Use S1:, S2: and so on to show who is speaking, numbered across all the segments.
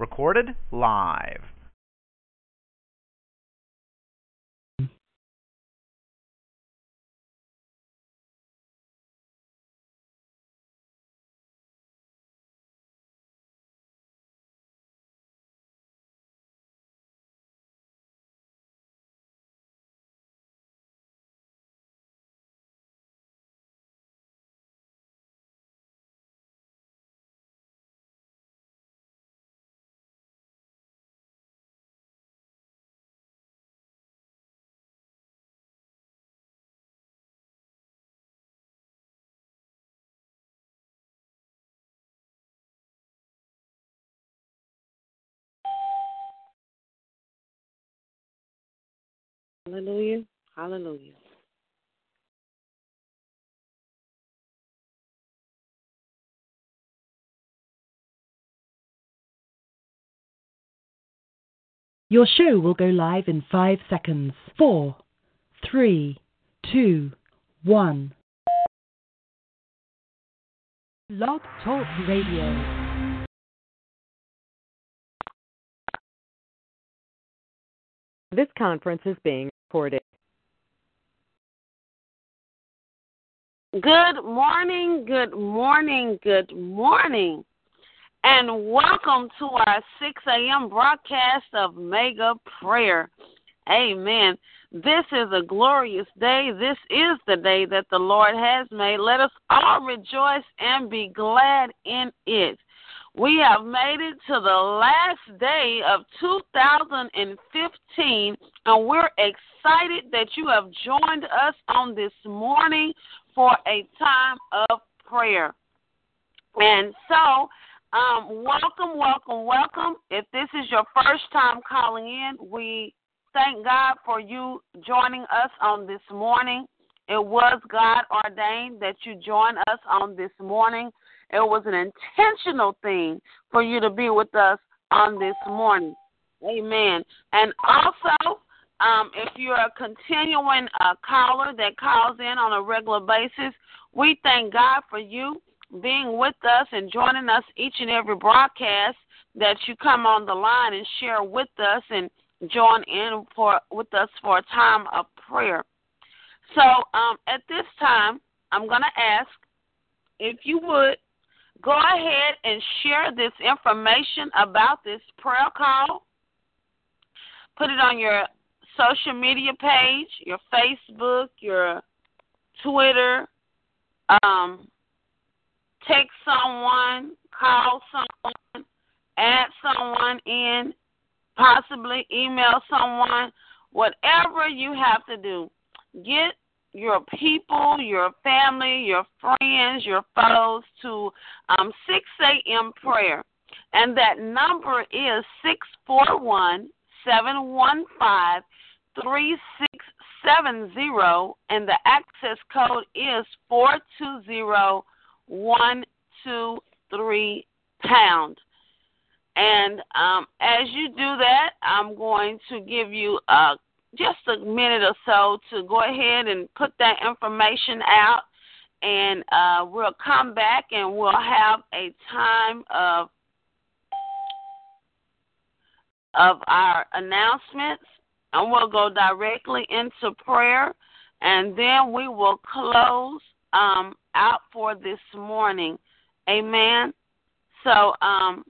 S1: Recorded live.
S2: Hallelujah. Hallelujah.
S3: Your show will go live in five seconds. Four, three, two, one. Blog Talk Radio.
S4: This conference is being
S2: Good morning, good morning, good morning, and welcome to our 6 a.m. broadcast of Mega Prayer. Amen. This is a glorious day. This is the day that the Lord has made. Let us all rejoice and be glad in it. We have made it to the last day of 2015, and we're excited that you have joined us on this morning for a time of prayer. And so, um, welcome, welcome, welcome. If this is your first time calling in, we thank God for you joining us on this morning. It was God ordained that you join us on this morning. It was an intentional thing for you to be with us on this morning. Amen. And also, um, if you're a continuing uh, caller that calls in on a regular basis, we thank God for you being with us and joining us each and every broadcast that you come on the line and share with us and join in for with us for a time of prayer. So um, at this time, I'm going to ask if you would go ahead and share this information about this prayer call. Put it on your social media page, your Facebook, your Twitter. Um, text someone, call someone, add someone in, possibly email someone. Whatever you have to do, get your people, your family, your friends, your foes to um, 6 a.m. prayer. And that number is 641 715 3670, and the access code is 420 123 pound. And um, as you do that, I'm going to give you a just a minute or so to go ahead and put that information out, and uh, we'll come back and we'll have a time of of our announcements, and we'll go directly into prayer, and then we will close um, out for this morning. Amen. So, um,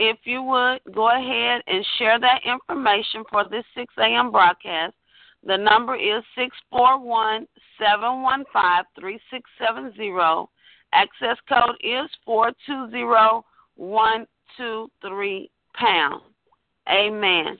S2: if you would go ahead and share that information for this 6 a.m. broadcast. The number is 641 715 3670. Access code is 420 123 pound. Amen.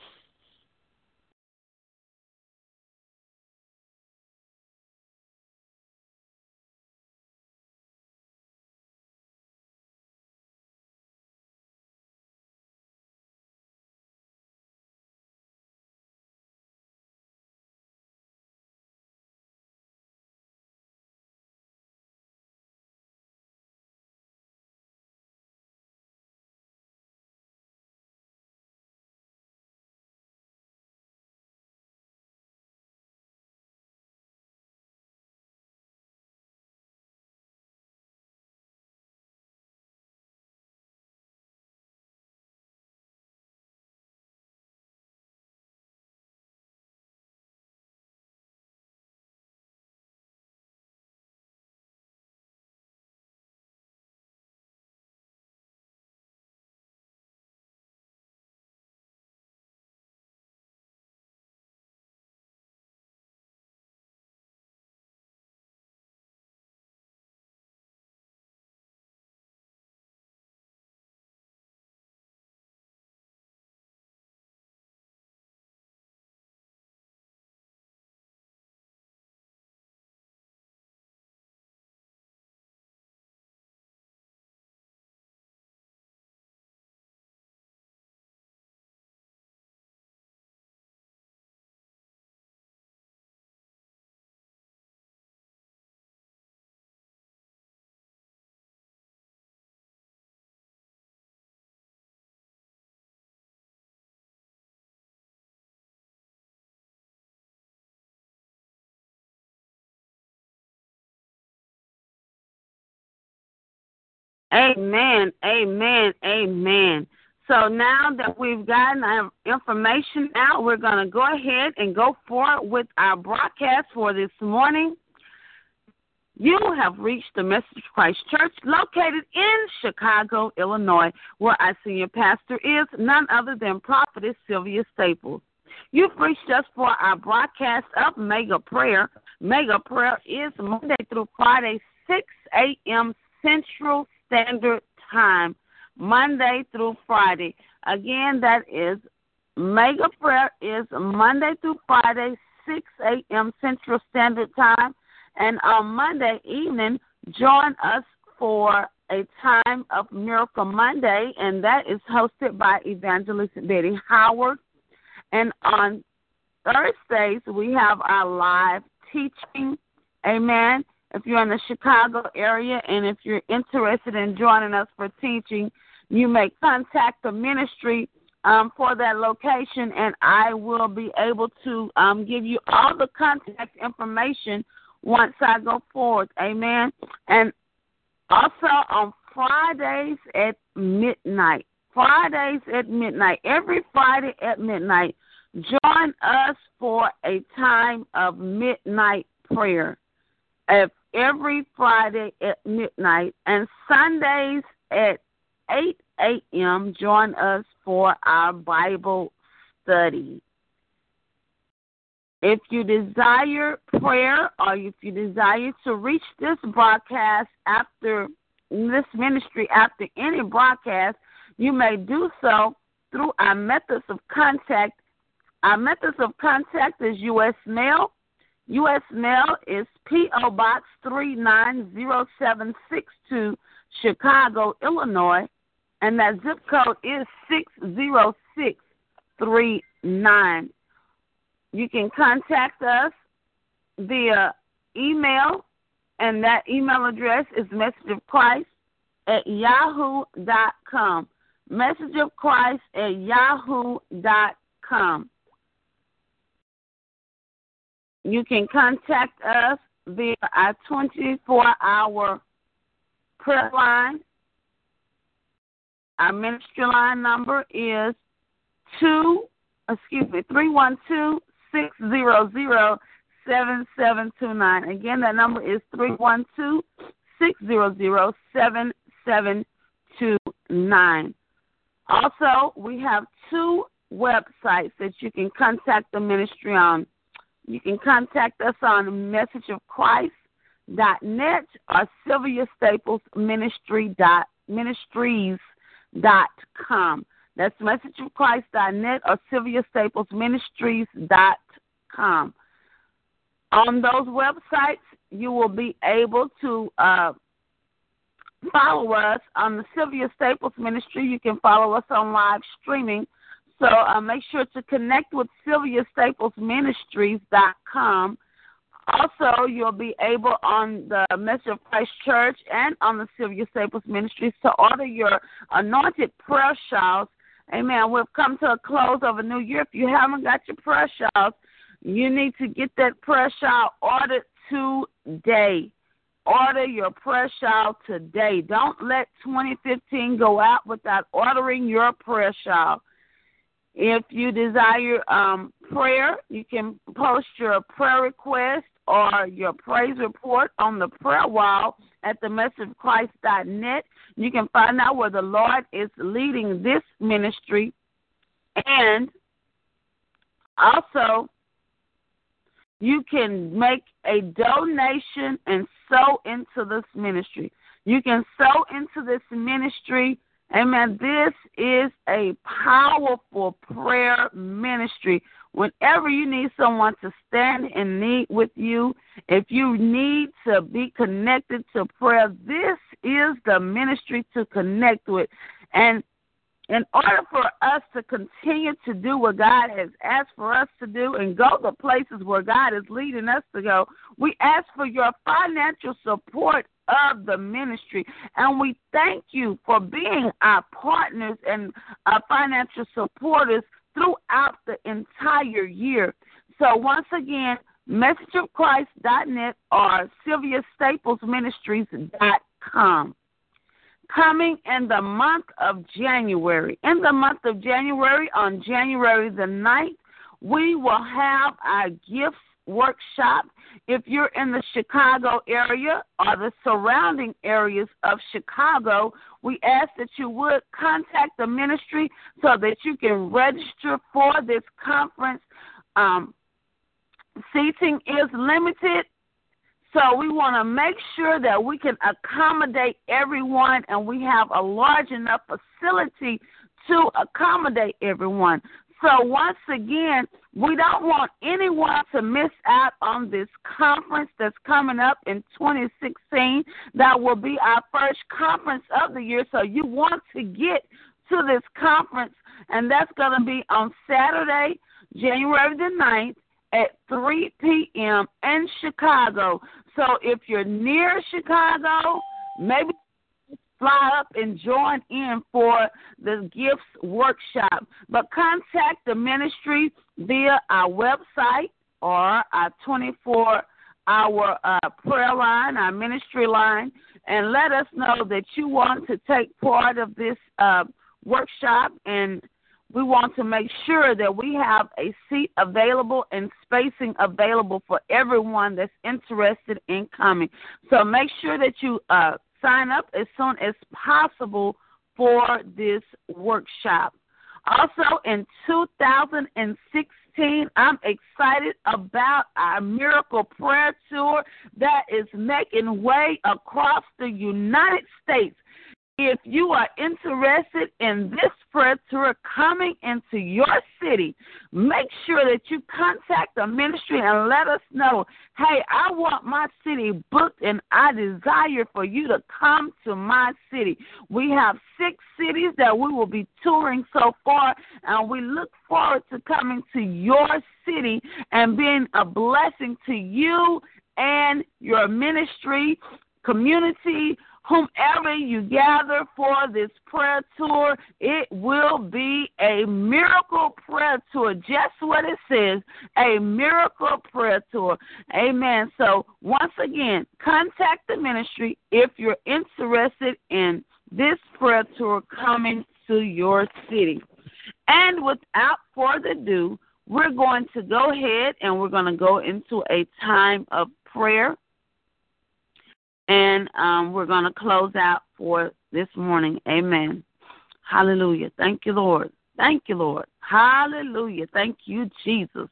S2: Amen. Amen. Amen. So now that we've gotten our information out, we're going to go ahead and go forward with our broadcast for this morning. You have reached the Message of Christ Church located in Chicago, Illinois, where our senior pastor is none other than Prophetess Sylvia Staples. You've reached us for our broadcast of Mega Prayer. Mega Prayer is Monday through Friday, 6 a.m. Central Standard Time, Monday through Friday. Again, that is Mega Prayer is Monday through Friday, 6 a.m. Central Standard Time. And on Monday evening, join us for a time of Miracle Monday, and that is hosted by Evangelist Betty Howard. And on Thursdays, we have our live teaching. Amen. If you're in the Chicago area and if you're interested in joining us for teaching, you may contact the ministry um, for that location, and I will be able to um, give you all the contact information once I go forward. Amen. And also on Fridays at midnight. Fridays at midnight. Every Friday at midnight, join us for a time of midnight prayer. If every Friday at midnight and Sundays at 8 a.m. Join us for our Bible study. If you desire prayer or if you desire to reach this broadcast after this ministry after any broadcast, you may do so through our methods of contact. Our methods of contact is U.S. mail, U.S. mail is P.O. Box 390762, Chicago, Illinois, and that zip code is 60639. You can contact us via email, and that email address is message of Christ at yahoo.com. Message of Christ at yahoo.com. You can contact us via our 24 hour prayer line. Our ministry line number is two excuse me, three one two six zero zero seven seven two nine. Again that number is three one two six zero zero seven seven two nine. Also, we have two websites that you can contact the ministry on. You can contact us on messageofchrist.net or Sylvia Staples Ministry dot ministries dot com. That's messageofchrist.net or Sylvia Staples Ministries dot com. On those websites, you will be able to uh, follow us on the Sylvia Staples Ministry. You can follow us on live streaming so uh, make sure to connect with Sylvia Staples Ministries.com. Also, you'll be able on the Message of Christ Church and on the Sylvia Staples Ministries to order your anointed prayer shawls. Amen. We've come to a close of a new year. If you haven't got your prayer shawls, you need to get that prayer shawl ordered today. Order your prayer shawl today. Don't let 2015 go out without ordering your prayer shawl. If you desire um, prayer, you can post your prayer request or your praise report on the prayer wall at the messageofchrist.net. You can find out where the Lord is leading this ministry. And also, you can make a donation and sow into this ministry. You can sow into this ministry Amen. This is a powerful prayer ministry. Whenever you need someone to stand in need with you, if you need to be connected to prayer, this is the ministry to connect with. And in order for us to continue to do what God has asked for us to do and go the places where God is leading us to go, we ask for your financial support of the ministry. And we thank you for being our partners and our financial supporters throughout the entire year. So, once again, messageofchrist.net or Sylvia Staples Ministries.com. coming in the month of January. In the month of January, on January the 9th, we will have our gifts workshop. If you're in the Chicago area or the surrounding areas of Chicago, we ask that you would contact the ministry so that you can register for this conference. Um, seating is limited, so we want to make sure that we can accommodate everyone and we have a large enough facility to accommodate everyone. So once again, we don't want anyone to miss out on this conference that's coming up in 2016. That will be our first conference of the year. So you want to get to this conference, and that's going to be on Saturday, January the 9th at 3 p.m. in Chicago. So if you're near Chicago, maybe fly up and join in for the gifts workshop. But contact the ministry via our website or our 24 hour uh, prayer line, our ministry line, and let us know that you want to take part of this uh, workshop. And we want to make sure that we have a seat available and spacing available for everyone that's interested in coming. So make sure that you uh, sign up as soon as possible for this workshop. Also, in 2016, I'm excited about our miracle prayer tour that is making way across the United States. If you are interested in this prayer tour coming into your city, make sure that you contact the ministry and let us know hey, I want my city booked and I desire for you to come to my city. We have six cities that we will be touring so far, and we look forward to coming to your city and being a blessing to you and your ministry, community, whomever you gather for this prayer tour, it will be a miracle prayer tour. Just what it says, a miracle prayer tour. Amen. So, once again, contact the ministry if you're interested in this prayer tour coming to your city. And without further ado, we're going to go ahead and we're going to go into a time of prayer and um, we're going to close out for this morning. Amen. Hallelujah. Thank you, Lord. Thank you, Lord. Hallelujah. Thank you, Jesus.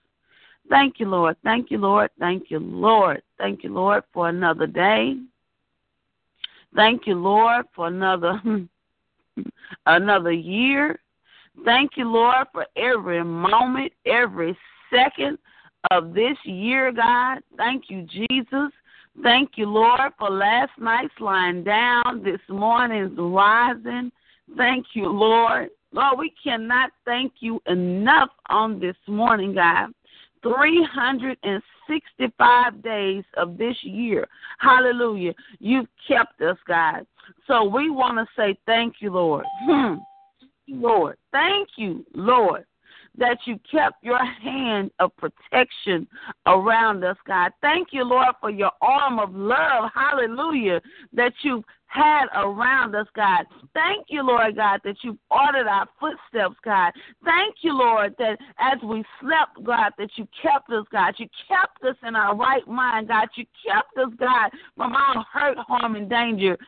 S2: Thank you, Lord. Thank you, Lord. Thank you, Lord. Thank you, Lord, for another day. Thank you, Lord, for another another year. Thank you, Lord, for every moment, every second of this year, God. Thank you, Jesus. Thank you, Lord, for last night's lying down, this morning's rising. Thank you, Lord. Lord, we cannot thank you enough on this morning, God. 365 days of this year. Hallelujah. You've kept us, God. So we want to say thank you, Lord. Hmm. Lord. Thank you, Lord that you kept your hand of protection around us, God. Thank you, Lord, for your arm of love, hallelujah, that you had around us, God. Thank you, Lord God, that you ordered our footsteps, God. Thank you, Lord, that as we slept, God, that you kept us, God. You kept us in our right mind, God. You kept us, God, from all hurt, harm, and danger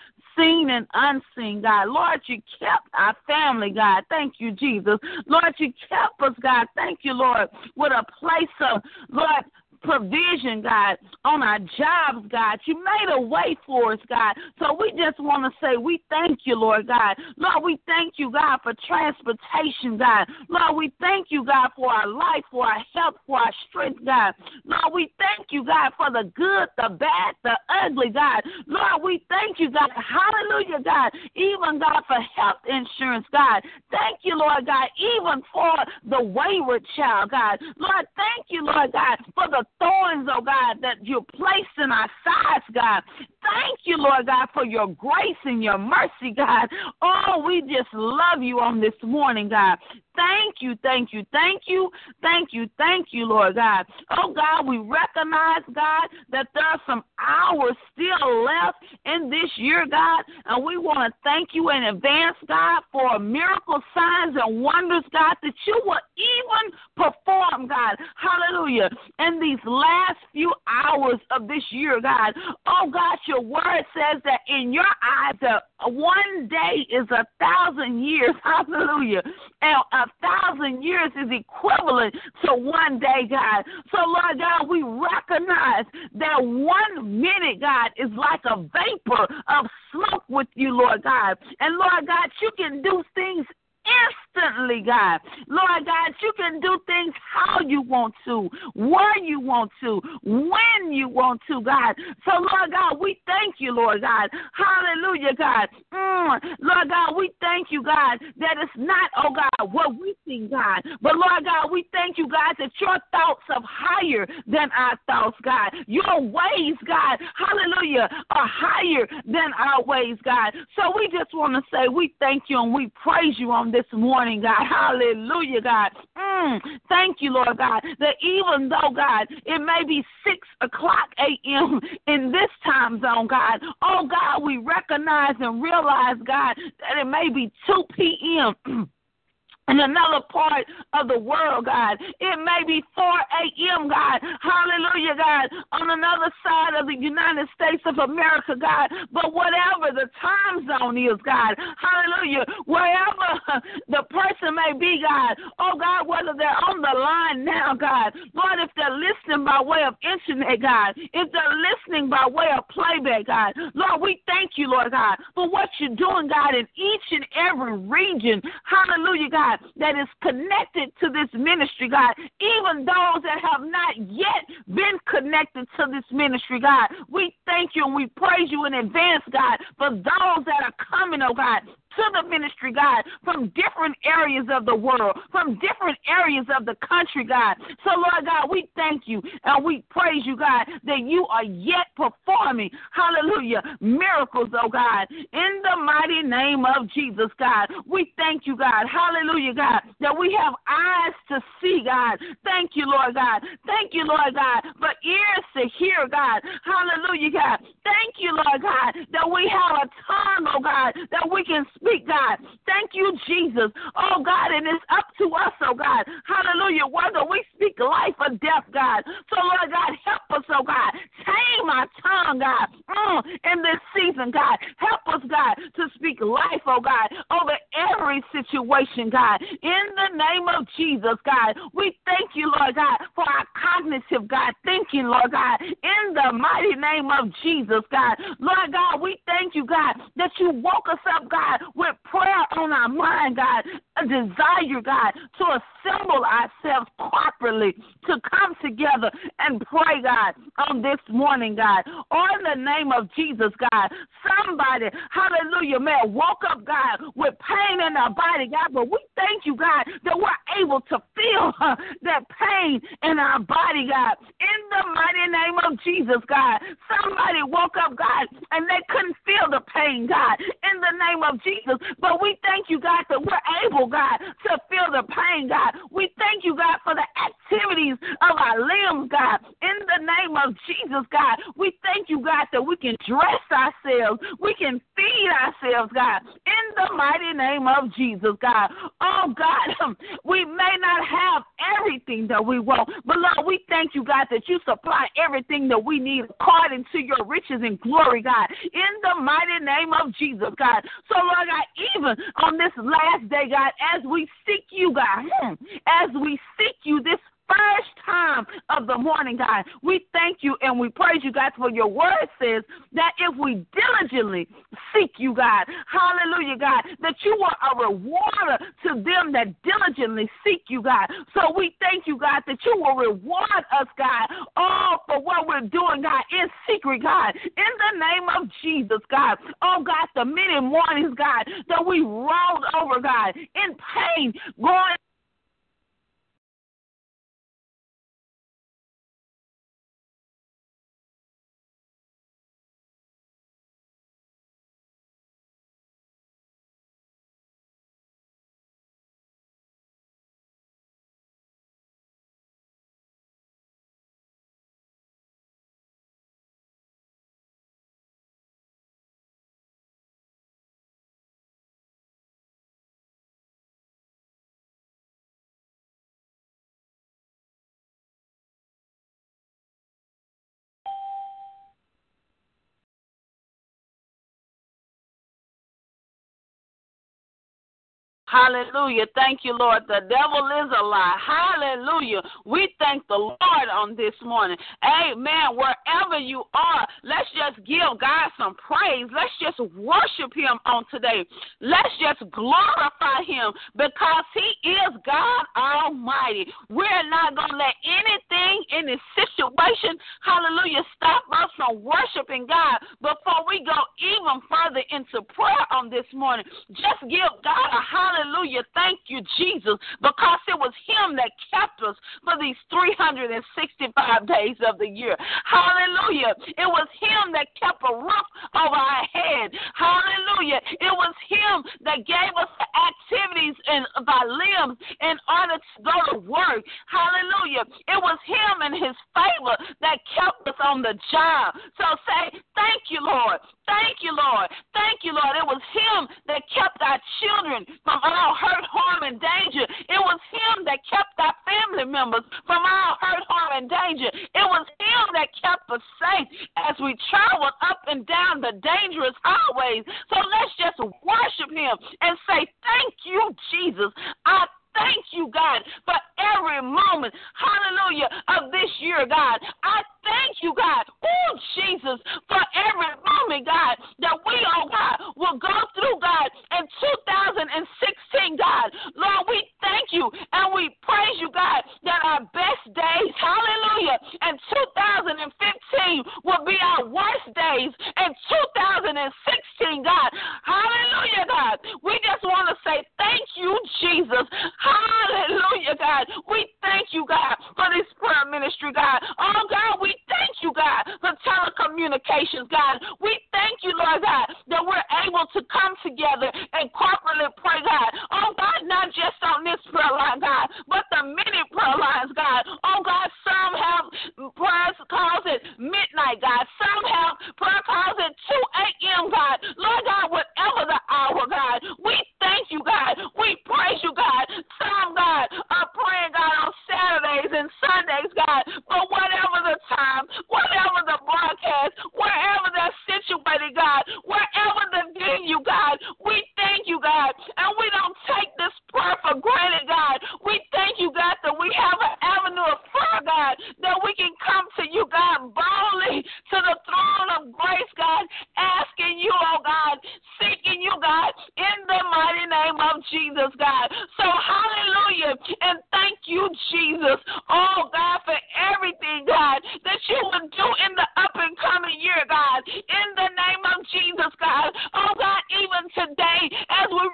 S2: seen and unseen, God. Lord, you kept our family, God. Thank you, Jesus. Lord, you kept us, God. Thank you, Lord, with a place of, Lord, provision, God, on our jobs, God. You made a way for us, God. So we just want to say we thank you, Lord God. Lord, we thank you, God, for transportation, God. Lord, we thank you, God, for our life, for our health, for our strength, God. Lord, we thank you, God, for the good, the bad, the ugly, God. Lord, we thank you, God. Hallelujah, God. Even, God, for health insurance, God. Thank you, Lord God, even for the wayward child, God. Lord, thank you, Lord God, for the thorns, oh God, that you placed in our sides, God. Thank you, Lord God, for your grace and your mercy, God. Oh, we just love you on this morning, God. thank you, thank you, thank you, thank you, thank you, Lord God. Oh God, we recognize, God, that there are some hours still left in this year, God, and we want to thank you in advance, God, for miracle signs and wonders, God, that you will even perform, God. Hallelujah. In these last few hours of this year, God. Oh God, your word says that in your eyes, uh, one day is a thousand years. Hallelujah. And a thousand years is equivalent to one day, God. So, Lord God, we recognize that one minute, God, is like a vapor of smoke with you, Lord God. And Lord God, you can do things instantly, God. Lord God, you can do things how you want to, where you want to, when you want to, God. So, Lord God, we thank you, Lord God. Hallelujah, God. Mm. Lord God, we thank you, God, that it's not, oh God, what we think, God. But, Lord God, we thank you, God, that your thoughts are higher than our thoughts, God. Your ways, God, hallelujah, are higher than our ways, God. So we just want to say we thank you and we praise you on this morning, God. Hallelujah, God. Mm, thank you, Lord God, that even though, God, it may be 6 o'clock a.m. in this time zone, God, oh, God, we recognize and realize, God, that it may be 2 p.m. in another part of the world, God. It may be 4 a.m., God. Hallelujah, God. On another side of the United States of America, God. But whatever the time zone is, God. Hallelujah. Wherever the person may be, God. Oh, God, whether they're on the line now, God. Lord, if they're listening by way of internet, God. If they're listening by way of playback, God. Lord, we thank you, Lord God, for what you're doing, God, in each and every region. Hallelujah, God that is connected to this ministry, God. Even those that have not yet been connected to this ministry, God. We thank you and we praise you in advance, God, for those that are coming, oh God, to the ministry, God, from different areas of the world, from different areas of the country, God. So, Lord God, we thank you and we praise you, God, that you are yet performing, hallelujah, miracles, oh God, in the mighty name of Jesus, God. We thank you, God, hallelujah, God, that we have eyes to see, God. Thank you, Lord God. Thank you, Lord God, for ears to hear, God. Hallelujah, God. Thank you, Lord God, that we have a tongue, oh God, that we can speak, God. Thank you, Jesus. Oh, God, and it's up to us, oh, God. Hallelujah. Whether we speak life or death, God. So, Lord God, help us, oh, God. Tame our tongue, God, mm, in this season, God. Help us, God, to speak life, oh, God, over every situation, God. In the name of Jesus, God, we thank you, Lord God, for our cognitive, God, thinking, Lord God, in the mighty name of Jesus, God. Lord God, we thank you, God, that you woke us up, God, with prayer on our mind, God, a desire, God, to assemble ourselves properly, to come together and pray, God, on this morning, God. Or in the name of Jesus, God, somebody, hallelujah, man, woke up, God, with pain in our body, God, but we thank you, God, that we're able to feel that pain in our body, God. In the mighty name of Jesus, God. Somebody woke up, God, and they couldn't feel the pain, God. In the name of. Jesus. But we thank you, God, that we're able, God, to feel the pain, God. We thank you, God, for the activities of our limbs, God. In the name of Jesus, God, we thank you, God, that we can dress ourselves. We can feed ourselves, God. In the mighty name of Jesus, God. Oh, God, we may not have everything that we want, but Lord, we thank you, God, that you supply everything that we need according to your riches and glory, God. In the mighty name of Jesus, God. So, Lord God, even on this last day, God, as we seek you, God, hmm, as we seek you this first time of the morning, God. We thank you and we praise you, God, for your word says that if we diligently seek you, God, hallelujah, God, that you are a rewarder to them that diligently seek you, God. So we thank you, God, that you will reward us, God, all for what we're doing, God, in secret, God, in the name of Jesus, God. Oh, God, the many mornings, God, that we rolled over, God, in pain, going Hallelujah. Thank you, Lord. The devil is a lie. Hallelujah. We thank the Lord on this morning. Amen. Wherever you are, let's just give God some praise. Let's just worship Him on today. Let's just glorify Him because He is God Almighty. We're not going to let anything in this situation, hallelujah, stop us from worshiping God. Before we go even further into prayer on this morning, just give God a hallelujah Hallelujah. Thank you, Jesus, because it was Him that kept us for these 365 days of the year. Hallelujah. It was Him that kept a roof over our head. Hallelujah. It was Him that gave us the activities in our limbs in order to go to work. Hallelujah. It was Him and His favor that kept us on the job. So say, Thank you, Lord. Thank you, Lord. Thank you, Lord. It was Him that kept our children from all hurt, harm, and danger. It was Him that kept our family members from all hurt, harm, and danger. It was Him that kept us safe as we traveled up and down the dangerous highways. So let's just worship Him and say, Thank you, Jesus. I thank you, God, for every moment, hallelujah, of this year, God. I thank you, God, oh, Jesus, for every moment, God, that we, oh, God, will go through, God, in 2016, God. Lord, we thank you and we praise you, God, that our best days, hallelujah, in 2015 will be our worst days in 2016, God. Hallelujah, God. We just want to say thank you, Jesus. Hallelujah, God. We thank you, God, for this prayer ministry, God. Oh, God, we thank you, God, for telecommunications, God. We thank you, Lord God, that we're able to come together and corporately pray, God. Oh, God, not just on this prayer line, God, but the many prayer lines, God. Oh, God, some have prayer calls at midnight, God. Some have prayer calls at 2 a.m., God. Lord God, whatever the hour, God, we you, God. We praise you, God. Some, God, are praying, God, on Saturdays and Sundays, God. But whatever the time, whatever the broadcast, wherever they're God, wherever the venue, God, we thank you, God. And we don't take this prayer for granted, God. We thank you, God, that we have an avenue of prayer, God, that we can come to you, God, boldly to the throne of grace, God, asking you, oh God, seeking you, God, in the mighty name of Jesus, God. So, hallelujah. And thank you, Jesus, oh God, for everything, God, that you will do in the up and coming year, God, in the name of Jesus, God. Oh God, even today, as we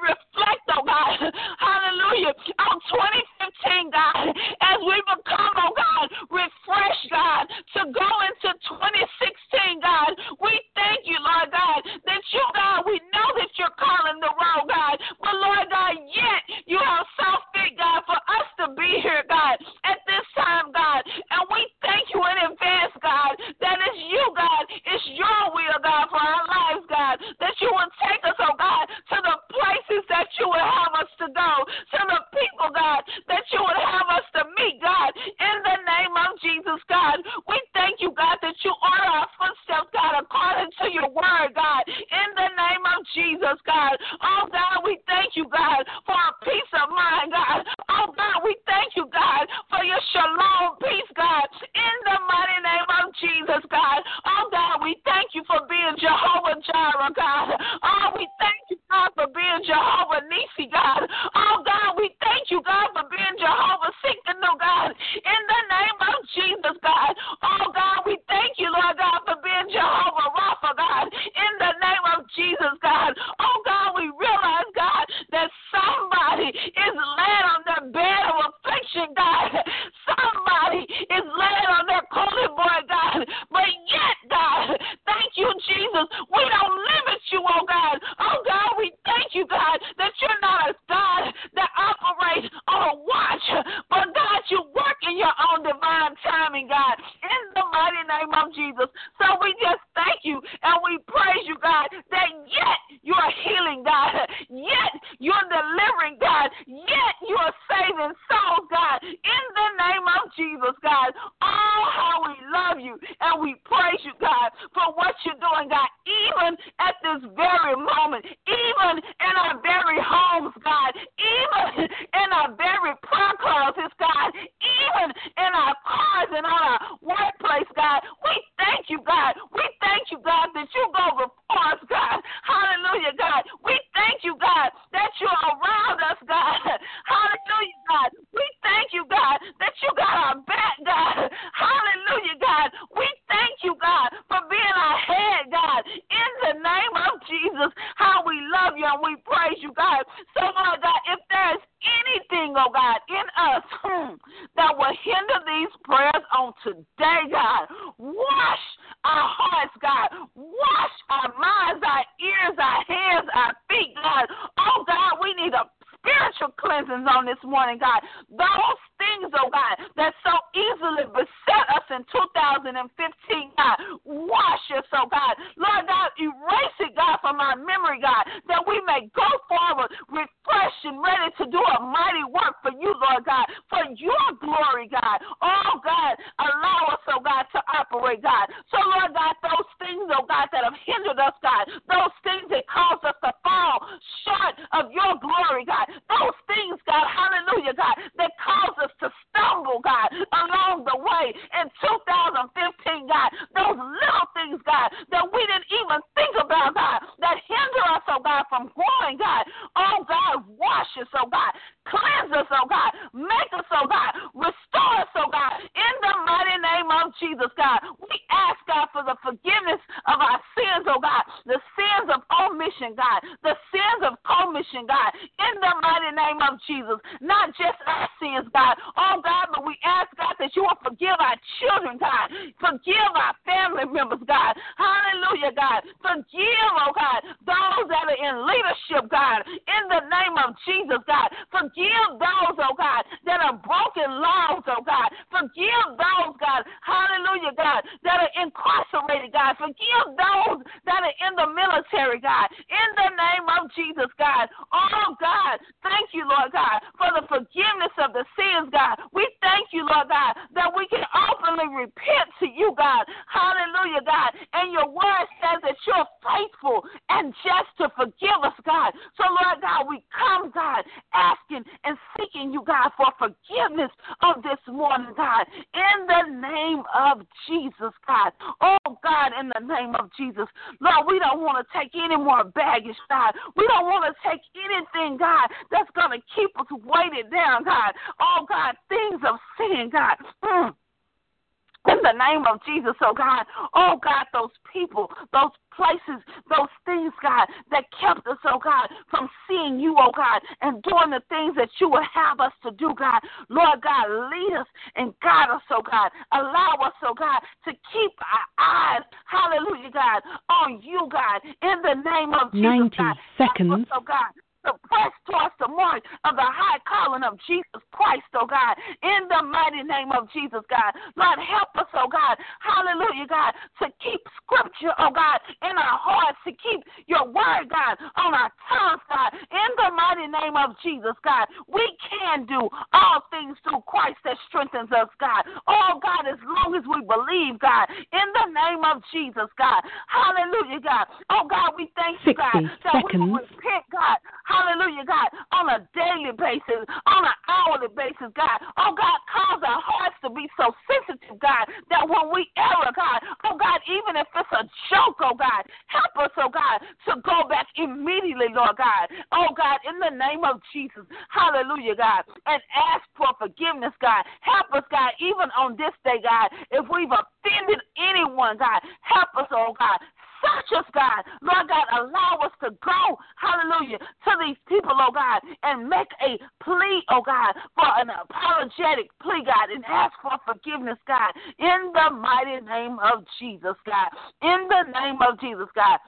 S2: love you and we praise you, God. So, Lord God, if there's anything, oh God, in us hmm, that will hinder these prayers on today, God, wash our hearts, God. Wash our minds, our ears, our hands, our feet, God. Oh, God, we need a spiritual cleansings on this morning, God. That's going to keep us weighted down, God. Oh, God, things of sin, God. Mm in the name of Jesus, oh God. Oh God, those people, those places, those things, God, that kept us, oh God, from seeing you, oh God, and doing the things that you would have us to do, God. Lord God, lead us and guide us, oh God. Allow us, oh God, to keep our eyes, hallelujah, God, on you, God, in the name of Jesus.
S3: 90
S2: God.
S3: seconds.
S2: Us, oh God to press towards the mark of the high calling of Jesus Christ, oh God, in the mighty name of Jesus, God. Lord, help us, oh God, hallelujah, God, to keep scripture, oh God, in our hearts, to keep your word, God, on our tongues, God, in the mighty name of Jesus, God. We can do all things through Christ that strengthens us, God. Oh, God, as long as we believe, God, in the name of Jesus, God. Hallelujah, God. Oh, God, we thank you, God, that we repent, God. Hallelujah, God, on a daily basis, on an hourly basis, God. Oh, God, cause our hearts to be so sensitive, God, that when we err, God, oh, God, even if it's a joke, oh, God, help us, oh, God, to go back immediately, Lord God. Oh, God, in the name of Jesus, hallelujah, God, and ask for forgiveness, God. Help us, God, even on this day, God, if we've offended anyone, God, help us, oh, God. Search us, God. Lord God, allow us to go, hallelujah, to these people, oh God, and make a plea, oh God, for an apologetic plea, God, and ask for forgiveness, God, in the mighty name of Jesus, God. In the name of Jesus, God.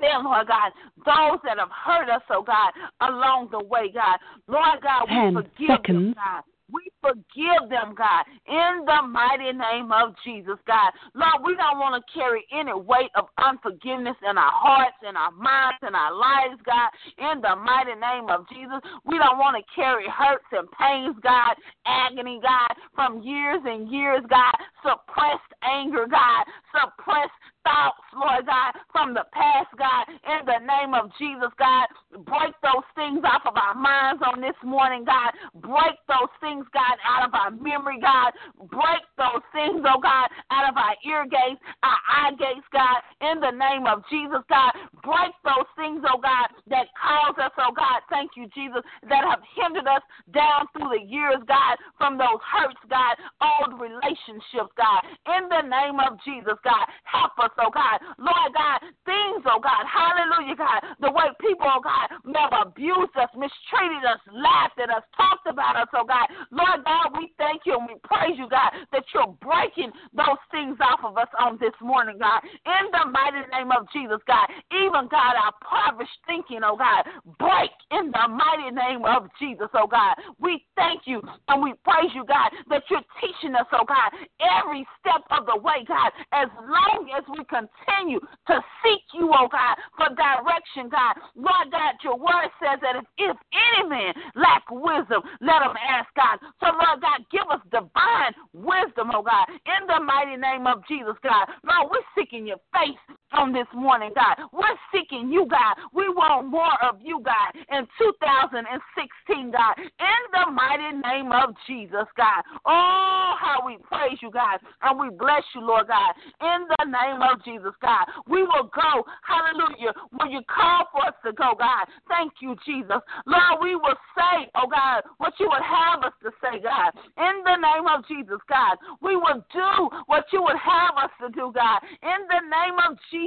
S2: Then, Lord God, those that have hurt us, oh God, along the way, God. Lord God, we
S3: Ten
S2: forgive
S3: seconds.
S2: them, God. We forgive them, God, in the mighty name of Jesus, God. Lord, we don't want to carry any weight of unforgiveness in our hearts, in our minds, in our lives, God, in the mighty name of Jesus. We don't want to carry hurts and pains, God, agony, God, from years and years, God, suppressed anger, God, suppressed thoughts, Lord God, from the past, God, in the name of Jesus, God. Break those things off of our minds on this morning, God. Break those things, God, out of our memory, God. Break those things, oh God, out of our ear gates, our eye gates, God, in the name of Jesus, God. Break those things, oh God, that cause us, oh God, thank you, Jesus, that have hindered us down through the years, God, from those hurts, God, old relationships, God. In the name of Jesus, God, help us, oh God. Lord God, things, oh God, hallelujah, God, the way people, oh God, may have abused us, mistreated us, laughed at us, talked about us, oh God. Lord God, we thank you and we praise you, God, that you're breaking those things off of us on this morning, God. In the mighty name of Jesus, God. Even, God, our impoverished thinking, oh God, break in the mighty name of Jesus, oh God. We thank you and we praise you, God, that you're teaching us, oh God, every step of the way, God, as long as we continue to seek you, oh God, for direction, God. Lord God, your word says that if, if any man lack wisdom, let him ask God. So, Lord God, give us divine wisdom, oh God, in the mighty name of Jesus, God. Lord, we're seeking your face on this morning, God. We're seeking you, God. We want more of you, God, in 2016, God, in the mighty name of Jesus, God. Oh, how we praise you, God, and we bless you, Lord God, in the name of Jesus, God. We will go, hallelujah, when you call for us to go, God. Thank you, Jesus. Lord, we will say, oh God, what you would have us to say, God, in the name of Jesus, God. We will do what you would have us to do, God, in the name of Jesus.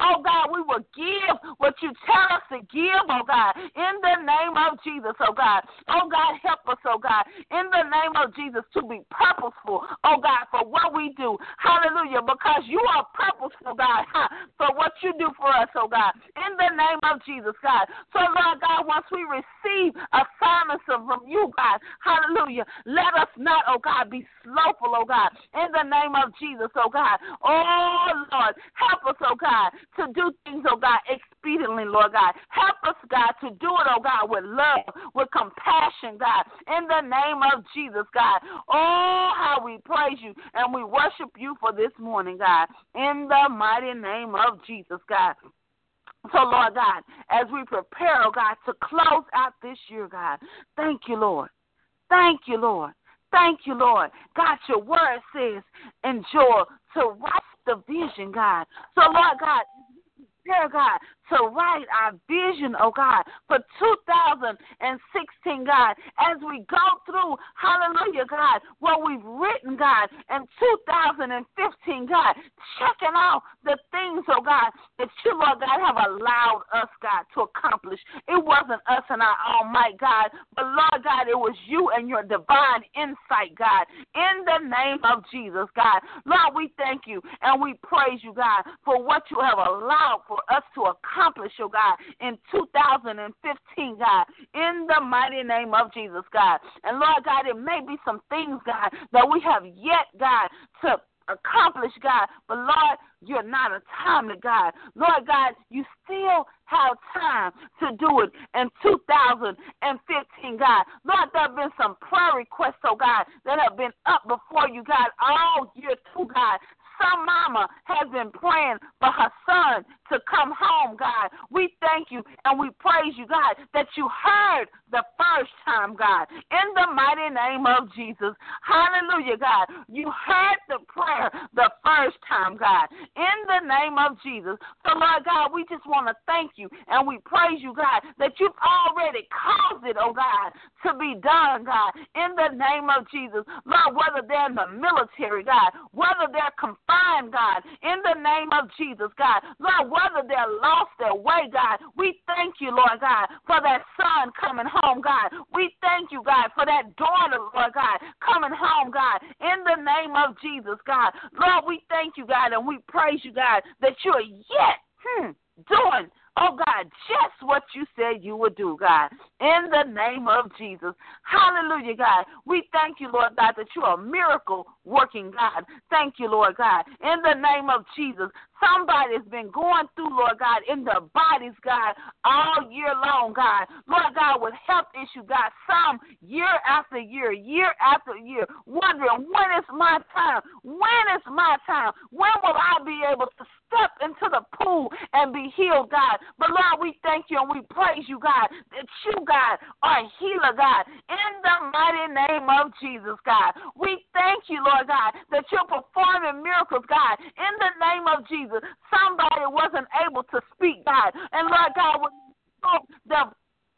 S2: Oh God, we will give what you tell us to give, oh God, in the name of Jesus, oh God. Oh God, help us, oh God, in the name of Jesus to be purposeful, oh God, for what we do. Hallelujah, because you are purposeful, God, for what you do for us, oh God, in the name of Jesus, God. So, Lord God, once we receive assignments from you, God, hallelujah, let us not, oh God, be slothful, oh God, in the name of Jesus, oh God. Oh Lord, help us, oh God, to do things, oh God, expediently, Lord God. Help us, God, to do it, oh God, with love, with compassion, God, in the name of Jesus, God. Oh, how we praise you and we worship you for this morning, God, in the mighty name of Jesus, God. So, Lord God, as we prepare, oh God, to close out this year, God, thank you, Lord. Thank you, Lord. Thank you, Lord. God, your word says, enjoy to write the vision, God. So, Lord God, prepare, God, to write our vision, oh God, for 2016, God, as we go through, hallelujah, God, what we've written, God, in 2015, God, checking out the things, oh God, that you, Lord God, have allowed us, God, to accomplish. It wasn't us and our own might, God, but Lord God, it was you and your divine insight, God, in the name of Jesus, God. Lord, we thank you and we praise you, God, for what you have allowed for us to accomplish accomplish, oh God, in 2015, God, in the mighty name of Jesus, God. And Lord God, it may be some things, God, that we have yet, God, to accomplish, God. But Lord, you're not a timely God. Lord God, you still have time to do it in 2015, God. Lord, there have been some prayer requests, oh God, that have been up before you, God, all year too, God. Some mama has been praying for her son to come home, God. We thank you and we praise you, God, that you heard the first time, God. In the mighty name of Jesus. Hallelujah, God. You heard the prayer the first time, God. In the name of Jesus. So, Lord God, we just want to thank you and we praise you, God, that you've already caused it, oh God, to be done, God. In the name of Jesus. Lord, whether they're in the military, God, whether they're confined, God, in the name of Jesus, God. Lord, whether they're lost their way, God, we thank you, Lord God, for that son coming home, God. We thank you, God, for that daughter, Lord God, coming home, God, in the name of Jesus, God. Lord, we thank you, God, and we praise you, God, that you're yet hmm, doing Oh God, just what you said you would do, God. in the name of Jesus. Hallelujah, God. We thank you, Lord God, that you are a miracle working God. Thank you, Lord God. In the name of Jesus, Somebody's been going through, Lord God, in their bodies, God, all year long, God. Lord God, with health issues, God, some year after year, year after year, wondering when is my time? When is my time? When will I be able to step into the pool and be healed, God. But Lord, we thank you and we praise you, God, that you, God, are a healer, God, in the mighty name of Jesus, God. We thank you, Lord God, that you're performing miracles, God, in the name of Jesus. Somebody wasn't able to speak, God. And Lord God, when you spoke the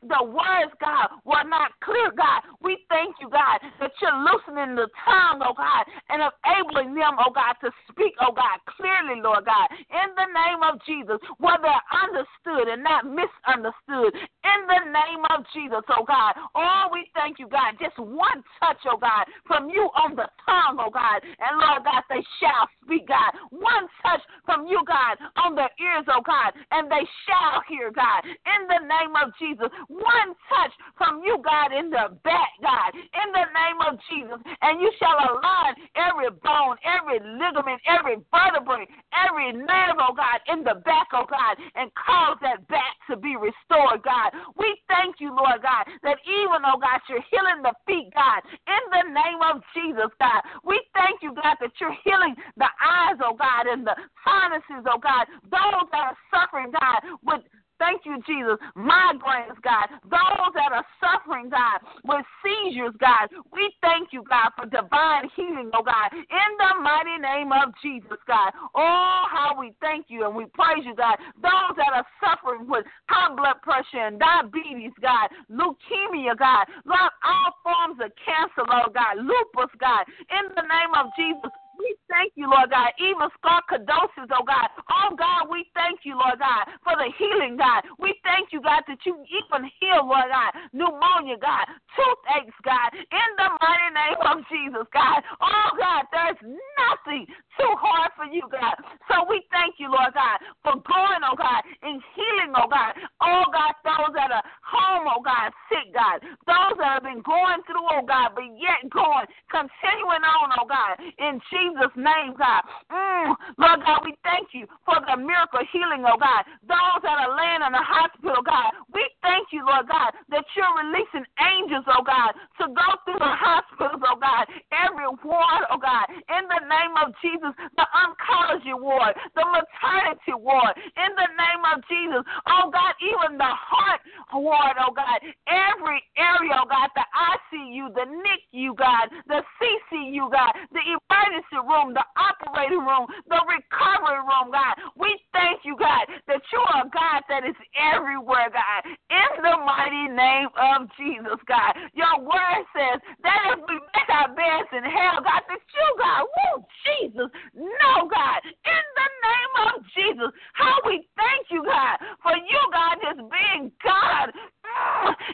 S2: the words, God, were not clear, God. We thank you, God, that you're loosening the tongue, oh God, and enabling them, oh God, to speak, oh God, clearly, Lord God, in the name of Jesus, where they're understood and not misunderstood. In the name of Jesus, oh God. Oh, we thank you, God. Just one touch, oh God, from you on the tongue, oh God. And Lord God, they shall speak, God. One touch from you, God, on their ears, oh God, and they shall hear, God. In the name of Jesus, one touch from you, God, in the back, God, in the name of Jesus, and you shall align every bone, every ligament, every vertebrae, every nerve, oh God, in the back, oh God, and cause that back to be restored, God. We thank you, Lord God, that even, oh God, you're healing the feet, God, in the name of Jesus, God. We thank you, God, that you're healing the eyes, oh God, and the sinuses, oh God, those that are suffering, God, with Thank you, Jesus. Migraines, God. Those that are suffering, God, with seizures, God. We thank you, God, for divine healing, oh God, in the mighty name of Jesus, God. Oh, how we thank you and we praise you, God. Those that are suffering with high blood pressure and diabetes, God, leukemia, God, Lord, all forms of cancer, Lord God, lupus, God, in the name of Jesus. We thank you, Lord God. Even sarcoidosis, oh God. Oh God, we thank you, Lord God, for the healing, God. We thank you, God, that you even heal, Lord God, pneumonia, God, toothaches, God, in the mighty name of Jesus, God. Oh God, there's nothing too hard for you, God. So we thank you, Lord God, for going, oh God, and healing. Oh God, those that are home, oh God, sick, God. Those that have been going through, oh God, but yet going, continuing on, oh God, in Jesus. Name, God. Mm, Lord God, we thank you for the miracle healing, oh God. Those that are laying in the hospital, God, we thank you, Lord God, that you're releasing angels, oh God, to go through the hospitals, oh God, every ward, oh God, in the name of Jesus, the oncology ward, the maternity ward, in the name of Jesus, oh God, even the heart ward, oh God, every area, oh God, the ICU, the NICU, God, the CCU, God, the emergency room, the operating room, the recovery room, God. We thank you, God, that you are God that is everywhere, God. In the mighty name of Jesus, God. Your word says that if we make our beds in hell, God, that you, God, woo, Jesus, no, God, in the name of Jesus, how we thank you, God, for you, God, just being God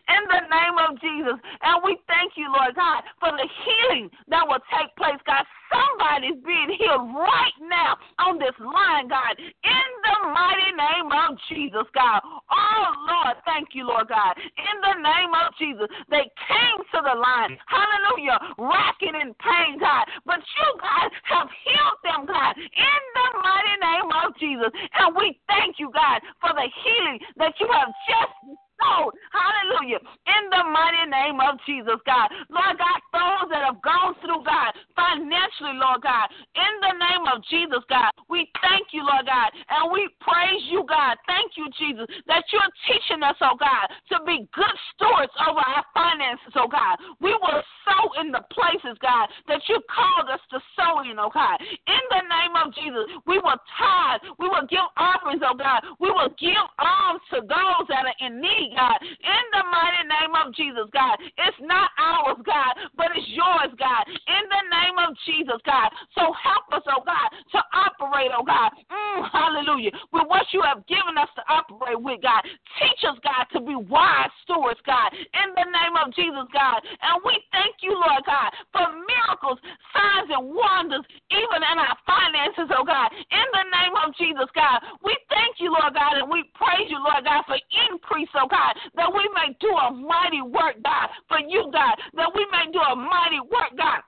S2: in the name of Jesus. And we thank you, Lord God, for the healing that will take place, God. Somebody's being healed right now on this line, God, in the mighty name of Jesus, God. Oh, Lord, thank you, Lord God. In the name of Jesus, they came to the line, hallelujah, rocking in pain, God. But you, God, have healed them, God, in the mighty name of Jesus. And we thank you, God, for the healing that you have just Hallelujah. In the mighty name of Jesus, God. Lord God, those that have gone through, God, financially, Lord God, in the name of Jesus, God, we thank you, Lord God, and we praise you, God. Thank you, Jesus, that you're teaching us, oh God, to be good stewards over our finances, oh God. We will sow in the places, God, that you called us to sow in, oh God. In the name of Jesus, we will tithe, we will give offerings, oh God. We will give alms to those that are in need, God. In the mighty name of Jesus, God. It's not ours, God, but it's yours, God. In the name of Jesus, God. So help us, oh God, to operate oh God. Mm, hallelujah. With what you have given us to operate with, God. Teach us, God, to be wise stewards, God. In the name of Jesus, God. And we thank you, Lord God, for miracles, signs, and wonders, even in our finances, oh God. In the name of Jesus, God. We thank you, Lord God, and we praise you, Lord God, for increase, oh God, that we may do a mighty work, God, for you, God, that we may do a mighty work, God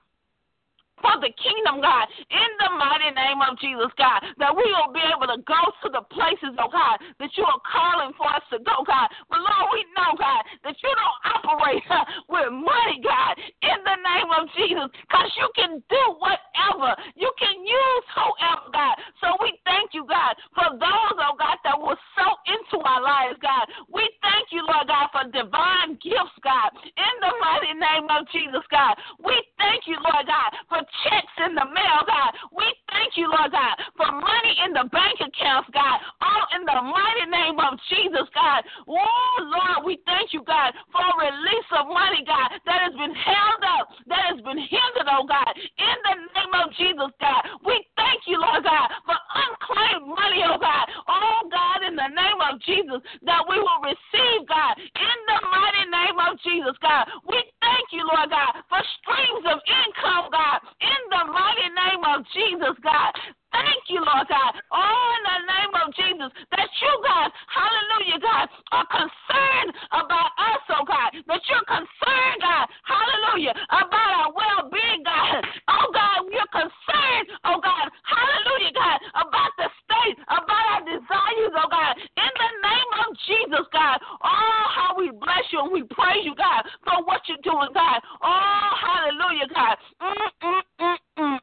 S2: for the kingdom, God, in the mighty name of Jesus, God, that we will be able to go to the places, oh God, that you are calling for us to go, God. But Lord, we know, God, that you don't operate with money, God, in the name of Jesus, because you can do whatever. You can use whoever, God. So we thank you, God, for those, oh God, that will sow into our lives, God. We thank you, Lord God, for divine gifts, God, in the mighty name of Jesus, God. We thank you, Lord God, for checks in the mail, God. We thank you, Lord God, for money in the bank accounts, God. All in the mighty name of Jesus, God. Oh, Lord, we thank you, God, for a release of money, God, that has been held up, that has been hindered, oh God. In the name of Jesus, God. We thank you, Lord God, for unclaimed money, oh God. Oh, God, in the name of Jesus, that we will receive, God. In the mighty name of Jesus, God. We thank you, Lord God, for streams of income, God in the mighty name of Jesus, God. Thank you, Lord God. Oh, in the name of Jesus, that you, God, hallelujah, God, are concerned about us, oh God. That you're concerned, God, hallelujah, about our well being, God. Oh, God, you're concerned, oh God, hallelujah, God, about state, about our desires, oh God. In the name of Jesus, God. Oh, how we bless you and we praise you, God, for what you're doing, God. Oh, hallelujah, God. Mm-mm-mm-mm.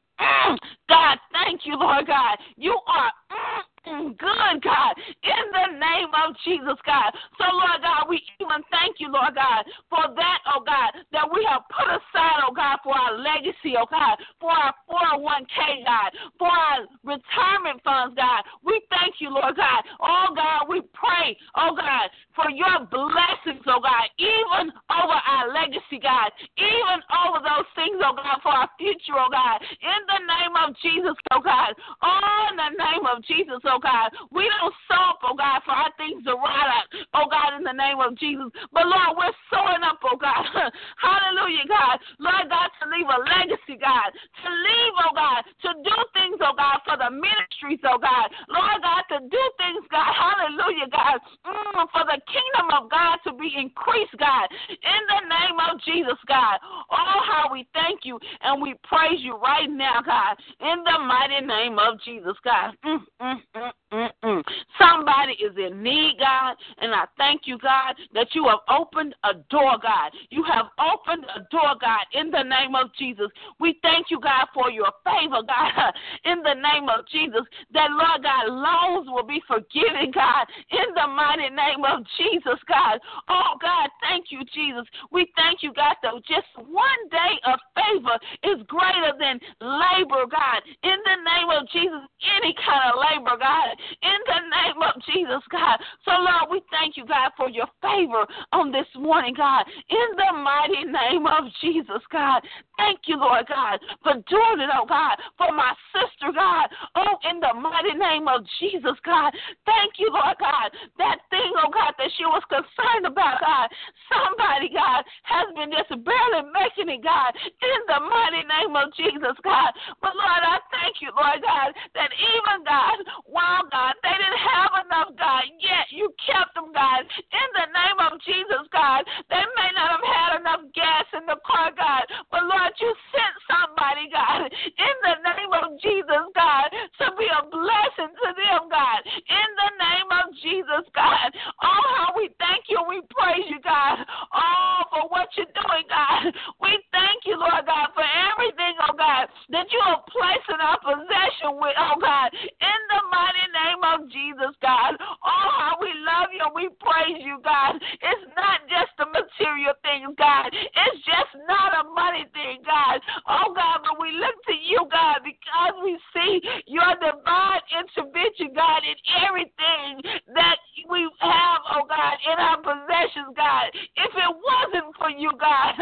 S2: God, thank you, Lord God. You are mm, good, God, in the name of Jesus, God. So, Lord God, we even thank you, Lord God, for that, oh God, that we have put aside, oh God, for our legacy, oh God, for our 401k, God, for our retirement funds, God. We thank you, Lord God. Oh God, we pray, oh God, for your blessings, oh God, even over our legacy, God, even over those things, oh God, for our future, oh God, in the name of Jesus, oh God, oh, in the name of Jesus, oh God, we don't sow oh God, for our things to rot out, oh God, in the name of Jesus, but Lord, we're sowing up, oh God, hallelujah, God, Lord God, to leave a legacy, God, to leave, oh God, to do things, oh God, for the ministries, oh God, Lord God, to do things, God, hallelujah, God, mm, for the kingdom of God to be increased, God, in the name of Jesus, God. Oh, how we thank you and we praise you right now, God, in the mighty name of Jesus, God. Mm, mm, mm, mm, mm. Somebody is in need, God, and I thank you, God, that you have opened a door, God. You have opened a door, God, in the name of Jesus. We thank you, God, for your favor, God, in the name of Jesus, that, Lord God, loans will be forgiven, God, in the mighty name of Jesus, God. Oh, God, thank you, Jesus. We thank you, God, though, just one day of favor is greater than labor, God. In the name of Jesus, any kind of labor, God. In the name of Jesus, God. So, Lord, we thank you, God, for your favor on this morning, God. In the mighty name of Jesus, God. Thank you, Lord God, for doing it, oh God, for my sister, God. Oh, in the mighty name of Jesus, God. Thank you, Lord God. That thing, oh God, that she was concerned about, God. Somebody, God, has been just barely making it, God, in the mighty name of Jesus, God. But Lord, I thank you, Lord God, that even, God, while, God, they didn't have enough, God, yet you kept them, God, in the name of Jesus, God. They may not have had enough gas in the car, God, but Lord, you sent somebody, God, in the name of Jesus, God, to be a blessing to them, God, in the name of Jesus, God. Oh, how we thank you, we praise you, God, oh, for what you're doing, God. We thank you, Lord God, for everything, oh God, that you are placing our possession with, oh God, in the mighty name of Jesus, God. Oh, how love you and we praise you, God. It's not just the material things, God. It's just not a money thing, God. Oh, God, but we look to you, God, because we see your divine intervention, God, in everything that we have, oh God, in our possessions, God. If it wasn't for you, God,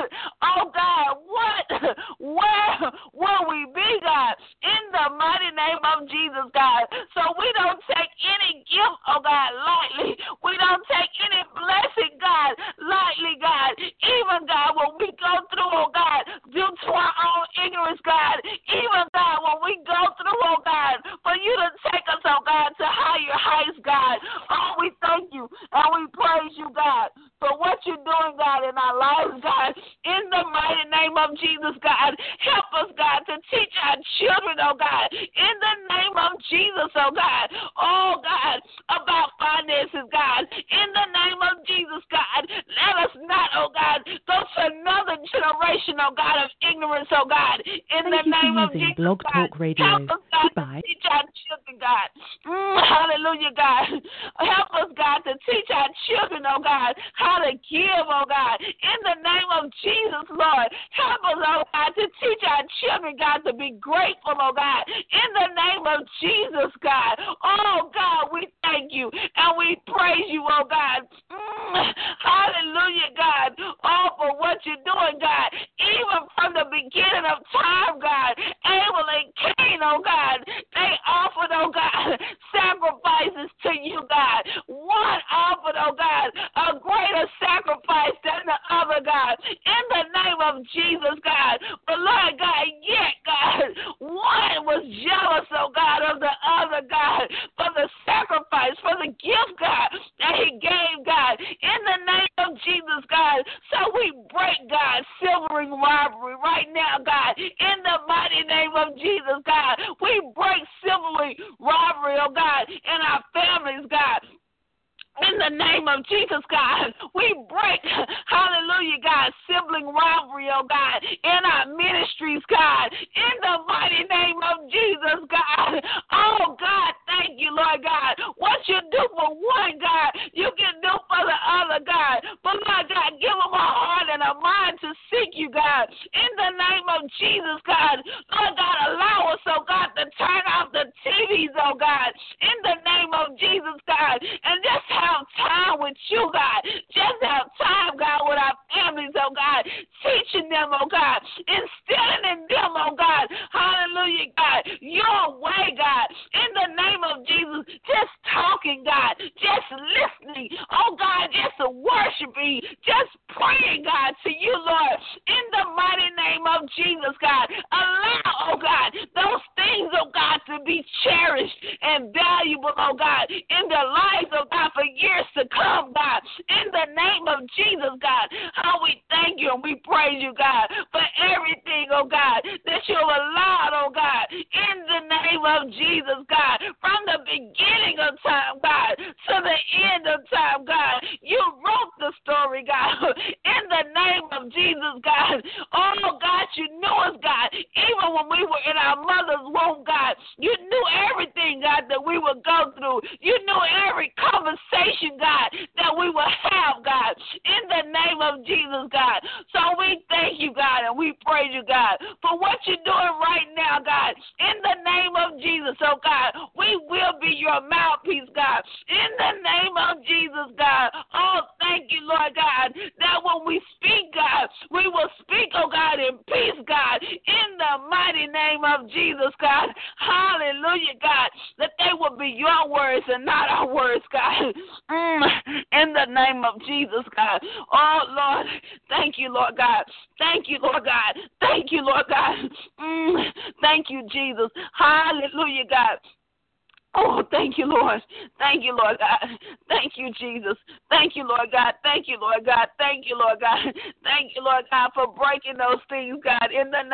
S2: Jesus, God. Oh, God,
S3: thank
S2: you, Lord God. What you do for one, God, you can do for the other, God. But, Lord God, give them a heart and a mind to seek you, God. In the name of Jesus, God,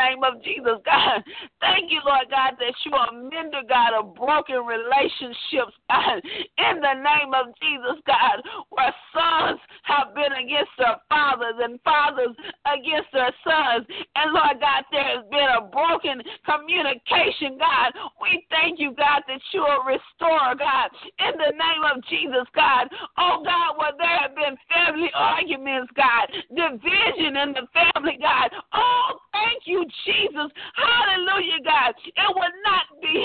S2: name of Jesus, God, of broken relationships, God, in the name of Jesus, God, where sons have been against their fathers and fathers against their sons. And Lord God, there has been a broken communication, God. We thank you, God, that you will restore, God, in the name of Jesus, God. Oh, God, where there have been family arguments, God, division in the family, God. Oh, thank you, Jesus. Hallelujah, God. It will not be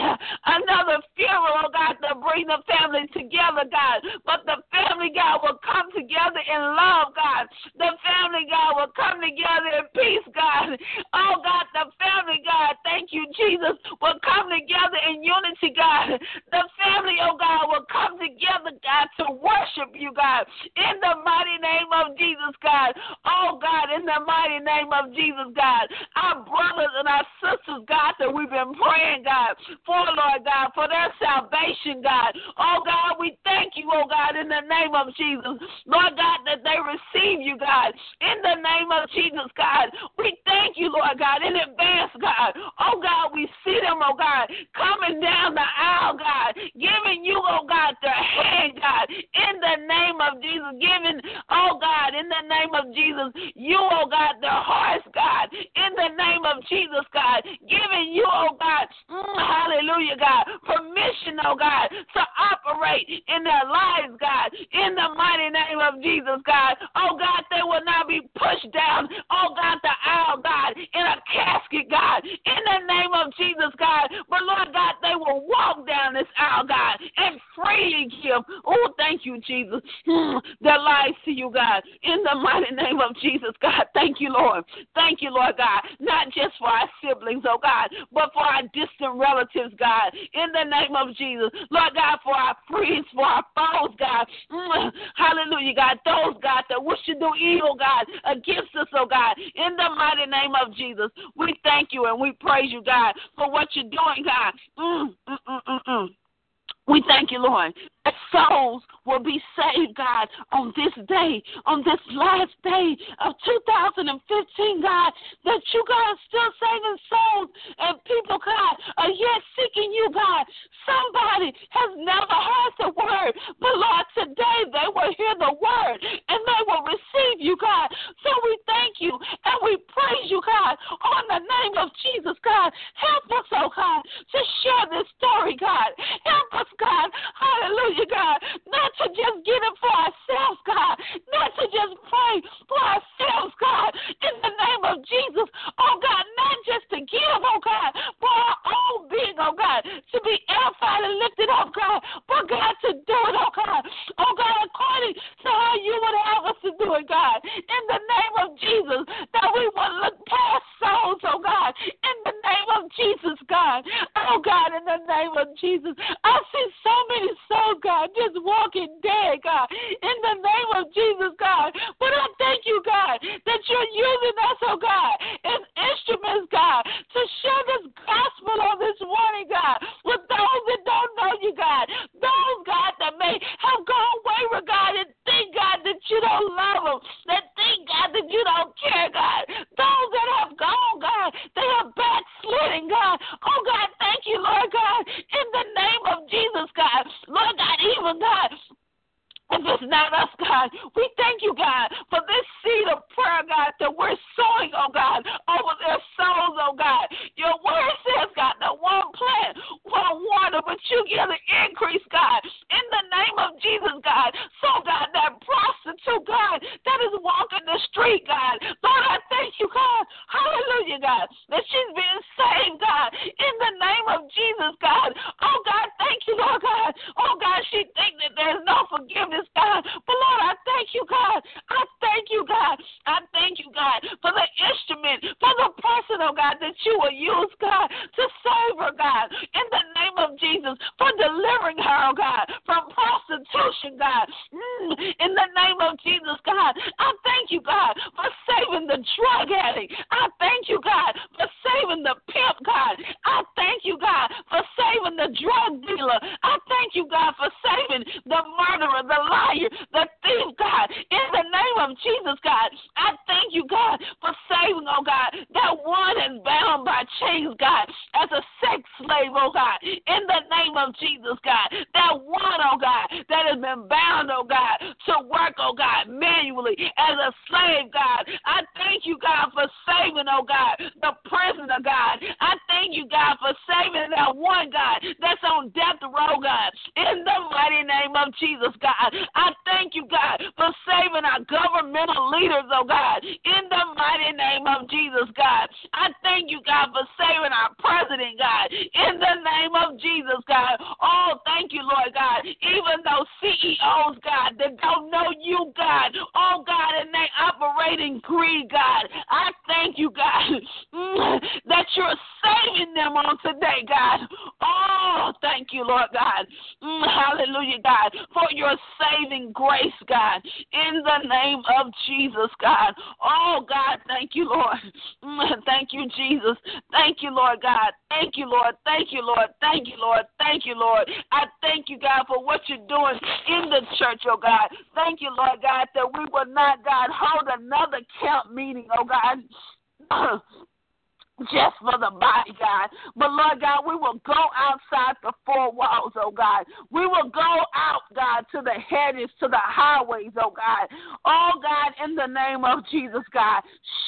S2: another funeral, oh God, to bring the family together, God. But the family, God, will come together in love, God. The family, God, will come together in peace, God. Oh, God, the family, God, thank you, Jesus, will come together in unity, God. The family, oh, God, will come together, God, to worship you, God. In the mighty name of Jesus, God. Oh, God, in the mighty name of Jesus, God. Our brothers and our sisters, God, that we've been praying, God, for Lord God, for their salvation, God. Oh, God, we thank you, oh, God, in the name of Jesus. Lord God, that they receive you, God. In the name of Jesus, God. We thank you, Lord God, in advance, God. Oh, God, we see them, oh, God, coming down the aisle, God, giving you, oh, God, their hand, God, in the name of Jesus, giving, oh, God, in the name of Jesus, you, oh, God, their hearts, God, in the name of Jesus, God, giving you, oh, God, mm, hallelujah, God, permission, oh, God, to operate in their lives, God, in the mighty name of Jesus, God. Oh, God, they will not be pushed down, oh, God, the aisle, God, in a casket, God, in the name of Jesus, God. But, Lord God, they will walk down this aisle, God, and freely give, oh, thank you, Jesus, mm, their lives to you, God, in the mighty name of Jesus, God. Thank you, Lord. Thank you, Lord God, not just for our siblings, oh, God, but for our distant relatives, God, in the name of Jesus. Lord God, for our friends, for our foes, God. Mm, hallelujah, God. Those, God, that wish to do evil, God, against us, oh, God, in the mighty name of Jesus. We thank you and we praise you, God, for what you're doing, God. Mm, mm, mm, mm, mm. We thank you, Lord, souls will be saved, God, on this day, on this last day of 2015, God, that you, God, are still saving souls and people, God, are yet seeking you, God. Somebody has never heard the word, but Lord, today they will hear the word and they will receive you, God. So we thank you and we praise you, God, on the name of Jesus, God. Help us, oh God, to share this story, God. Help us, God. Hallelujah, God. Not to just get it for ourselves, God. Not to just pray for ourselves, God. In the name of Jesus, oh God. Not just to give, oh God, for our own being, oh God. To be edified and lifted up, God. But God, to do it, oh God. Oh God, according to how you would have us to do it, God. In the name of Jesus, that we will look past souls, oh God. In the name of Jesus, God. Oh God, in the name of Jesus. I see so many souls, God, just walking dead, God, in the name of Jesus, God. But I thank you, God, that you're using us, oh God, as instruments, God, to share this gospel on this morning, God, with those that don't know you, God. Those, God, that may have gone wayward, God, and think, God, that you don't love them, that think, God, that you don't care, God. Those that have gone, God, they have backsliding, God. Oh, God, thank you, Lord God, in the name of Jesus, God. Lord God, even God, if it's not us, God, we thank you, God, for this seed of prayer, God, that we're sowing, oh God, over their souls, oh God. Your word says, God, that one plant, one water, but you give the increase, God, in the name of Jesus, God. So, God, that prostitute, God, that is walking the street, God, Lord, I thank you, God, hallelujah, God, that she's being saved, God, in the name of Jesus, God. Oh, God, thank you, Lord God. Oh, God, she thinks that there's no forgiveness, God. But, Lord, I thank you, God. I thank you, God. I thank you, God, for the instrument, for the person, oh, God, that you will use, God, to save her, God, in the name of Jesus, for delivering her, oh, God, from prostitution, God. Mm, in the name of Jesus, God, I thank you, God, for saving the drug addict. I thank you, God, for saving the pimp, God. I thank you, God, for saving the drug dealer. I thank you, God, for saving the murderer, the liar, the thief, God. In the name of Jesus, God, I thank you, God, for saving, oh God, that one is bound by chains, God, as a sex slave, oh God. In the name of Jesus, God, that one, oh God, that has been bound, oh God, to work, oh God, manually as a slave, God. I thank you, God, for saving, oh God, the prisoner, God. I thank you, God, for saving that one, God, that's on death row, God. In the mighty name of Jesus, God. I thank you, God, for saving our governmental leaders, oh God. In the mighty name of Jesus, God. I thank you, God, for saving our president, God. In the name of Jesus, God. Oh, thank you, Lord God. Even those CEOs, God, that don't know you, God. Oh, God, and they operating greed, God. I thank you, God, mm, that you're saving them on today, God. Oh, thank you, Lord God. Mm, hallelujah, God, for your saving grace, God. God, in the name of Jesus, God. Oh, God, thank you, Lord. Thank you, Jesus. Thank you, Lord God. Thank you, Lord. Thank you, Lord. Thank you, Lord. Thank you, Lord. I thank you, God, for what you're doing in the church, oh God. Thank you, Lord God, that we will not, God, hold another camp meeting, oh God. just for the body, God. But Lord God, we will go outside the four walls, oh God. We will go out, God, to the hedges, to the highways, oh God. Oh God, in the name of Jesus, God,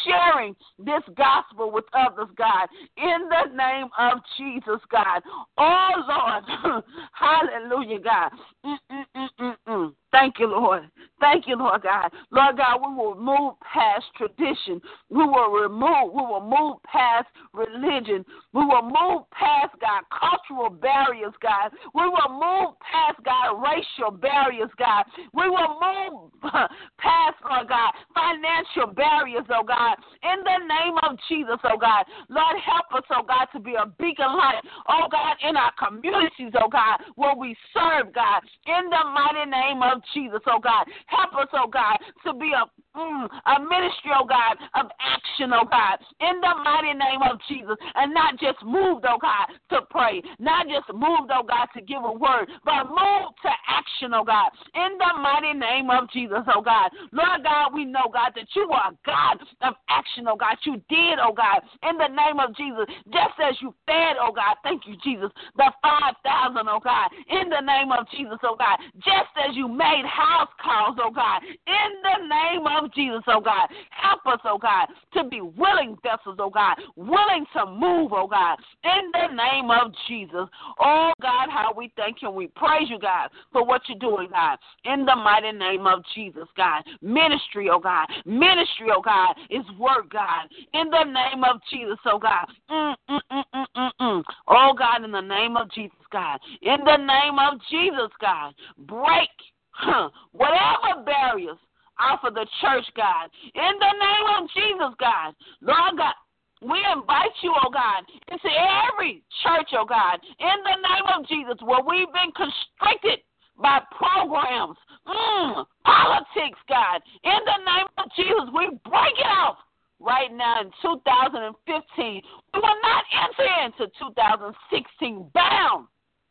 S2: sharing this gospel with others, God. In the name of Jesus, God. Oh Lord, hallelujah, God. Mm-mm-mm-mm-mm. Thank you, Lord. Thank you, Lord God. Lord God, we will move past tradition. We will remove, we will move past religion. We will move past, God, cultural barriers, God. We will move past, God, racial barriers, God. We will move past, Lord God, financial barriers, oh God. In the name of Jesus, oh God. Lord, help us, oh God, to be a beacon light, oh God, in our communities, oh God, where we serve, God. In the mighty name of Jesus, oh God. Help us, oh God, to be a mm, a ministry, oh God, of action, oh God, in the mighty name of Jesus, and not just moved, oh God, to pray, not just moved, oh God, to give a word, but moved to action, oh God, in the mighty name of Jesus, oh God. Lord God, we know, God, that you are a God of action, oh God. You did, oh God, in the name of Jesus, just as you fed, oh God, thank you, Jesus, the 5,000, oh God, in the name of Jesus, oh God, just as you made house calls, oh God, in the name of Jesus, oh God. Help us, oh God, to be willing vessels, oh God, willing to move, oh God, in the name of Jesus. Oh God, how we thank you we praise you, God, for what you're doing, God, in the mighty name of Jesus, God. Ministry, oh God, ministry, oh God, is work, God, in the name of Jesus, oh God. Mm, mm, mm, mm, mm, mm. Oh God, in the name of Jesus, God, in the name of Jesus, God, break huh, whatever barriers off of the church, God. In the name of Jesus, God. Lord God, we invite you, oh God, into every church, oh God, in the name of Jesus, where we've been constricted by programs, mm, politics, God. In the name of Jesus, we break it off right now in 2015. We will not enter into 2016 bound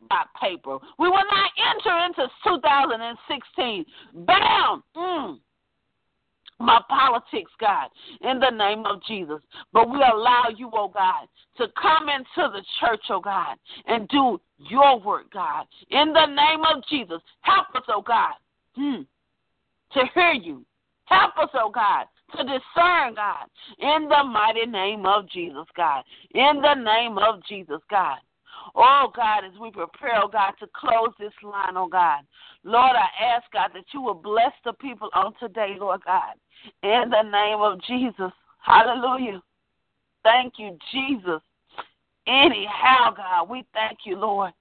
S2: by paper. We will not enter into 2016 bound. Mm, my politics, God, in the name of Jesus. But we allow you, oh God, to come into the church, oh God, and do your work, God. In the name of Jesus, help us, oh God, hmm, to hear you. Help us, oh God, to discern, God, in the mighty name of Jesus, God. In the name of Jesus, God. Oh, God, as we prepare, oh, God, to close this line, oh, God. Lord, I ask, God, that you will bless the people on today, Lord God. In the name of Jesus. Hallelujah. Thank you, Jesus. Anyhow, God, we thank you, Lord.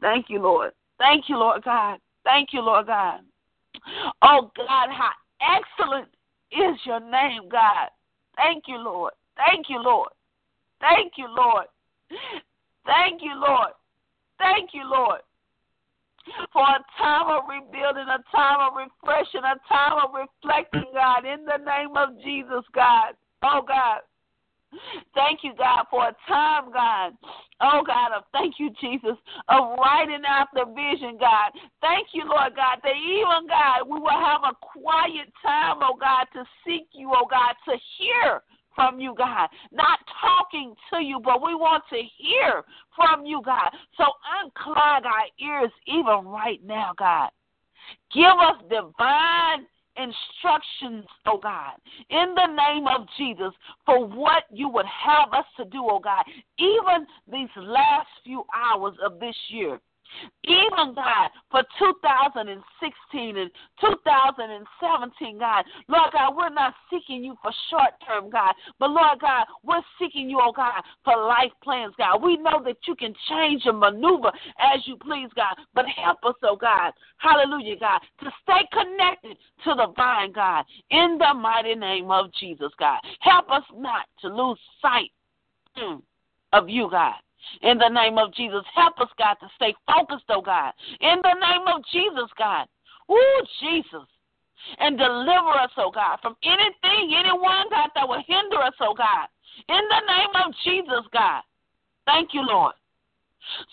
S2: Thank you, Lord. Thank you, Lord God. Thank you, Lord God. Oh, God, how excellent is your name, God. Thank you, Lord. Thank you, Lord. Thank you, Lord. Thank you, Lord. Thank you, Lord. For a time of rebuilding, a time of refreshing, a time of reflecting, God, in the name of Jesus, God. Oh, God. Thank you, God, for a time, God. Oh, God, of thank you, Jesus, of writing out the vision, God. Thank you, Lord God, that even, God, we will have a quiet time, oh, God, to seek you, oh, God, to hear from you, God. Not talking to you, but we want to hear from you, God. So unclog our ears even right now, God. Give us divine instructions, oh God, in the name of Jesus, for what you would have us to do, oh God, even these last few hours of this year. Even God, for 2016 and 2017, God, Lord God, we're not seeking you for short term, God, but Lord God, we're seeking you, oh God, for life plans, God. We know that you can change and maneuver as you please, God, but help us, oh God, hallelujah, God, to stay connected to the vine, God, in the mighty name of Jesus, God. Help us not to lose sight mm, of you, God. In the name of Jesus, help us, God, to stay focused, oh God. In the name of Jesus, God. Ooh, Jesus. and deliver us, oh God, from anything, anyone, God, that will hinder us, oh God. In the name of Jesus, God. Thank you, Lord.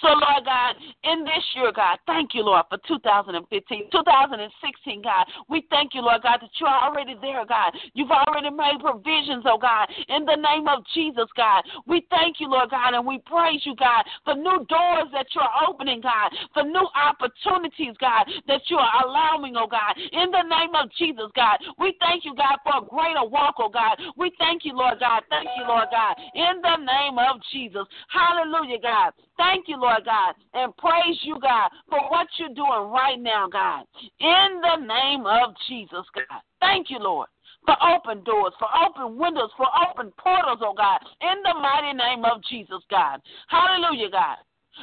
S2: So, Lord God, in this year, God, thank you, Lord, for 2015, 2016, God. We thank you, Lord God, that you're already there, God. You've already made provisions, oh God, in the name of Jesus, God. We thank you, Lord God, and we praise you, God, for new doors that you're opening, God, for new opportunities, God, that you're allowing, oh God, in the name of Jesus, God. We thank you, God, for a greater walk, oh God. We thank you, Lord God. Thank you, Lord God, in the name of Jesus. Hallelujah, God. Thank you, Lord God, and praise you, God, for what you're doing right now, God. In the name of Jesus, God. Thank you, Lord for open doors, for open windows, for open portals, oh God, in the mighty name of Jesus, God. Hallelujah, God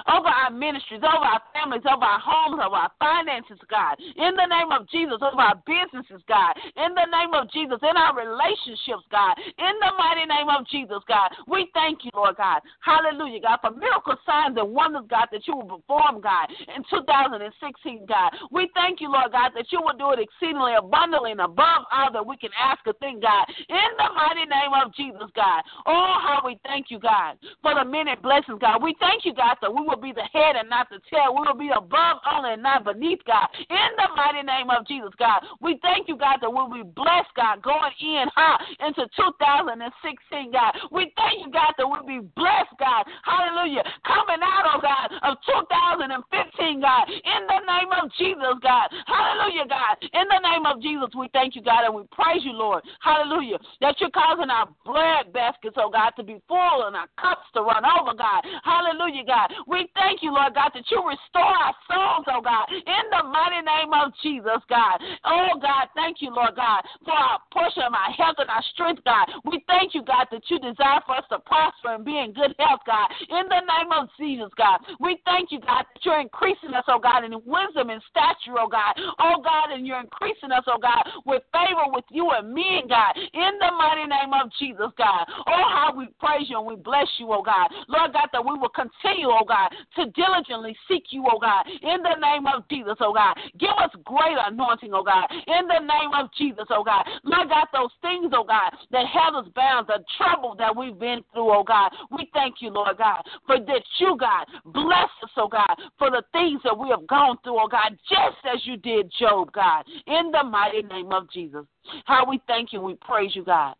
S2: over our ministries, over our families, over our homes, over our finances, God. In the name of Jesus, over our businesses, God. In the name of Jesus, in our relationships, God. In the mighty name of Jesus, God. We thank you, Lord God. Hallelujah, God, for miracle signs and wonders, God, that you will perform, God, in 2016, God. We thank you, Lord God, that you will do it exceedingly abundantly and above all that we can ask or think, God. In the mighty name of Jesus, God. Oh, how we thank you, God, for the many blessings, God. We thank you, God, that we will be the head and not the tail. We will be above only and not beneath, God. In the mighty name of Jesus, God. We thank you, God, that we'll be blessed, God, going in huh, into 2016, God. We thank you, God, that we'll be blessed, God. Hallelujah. Coming out, oh God, of 2015, God. In the name of Jesus, God. Hallelujah, God. In the name of Jesus, we thank you, God, and we praise you, Lord. Hallelujah. That you're causing our bread baskets, oh God, to be full and our cups to run over, God. Hallelujah, God. We thank you, Lord God, that you restore our souls, oh God, in the mighty name of Jesus, God. Oh God, thank you, Lord God, for our portion of our health and our strength, God. We thank you, God, that you desire for us to prosper and be in good health, God. In the name of Jesus, God. We thank you, God, that you're increasing us, oh God, in wisdom and stature, oh God. Oh God, and you're increasing us, oh God, with favor with you and me, God. In the mighty name of Jesus, God. Oh, how we praise you and we bless you, oh God. Lord God, that we will continue, oh God, to diligently seek you, oh God, in the name of Jesus, oh God. Give us greater anointing, oh God, in the name of Jesus, oh God. My God, those things, oh God, that have us bound, the trouble that we've been through, oh God. We thank you, Lord God, for that you, God, bless us, oh God, for the things that we have gone through, oh God, just as you did Job, God, in the mighty name of Jesus. How we thank you, we praise you, God.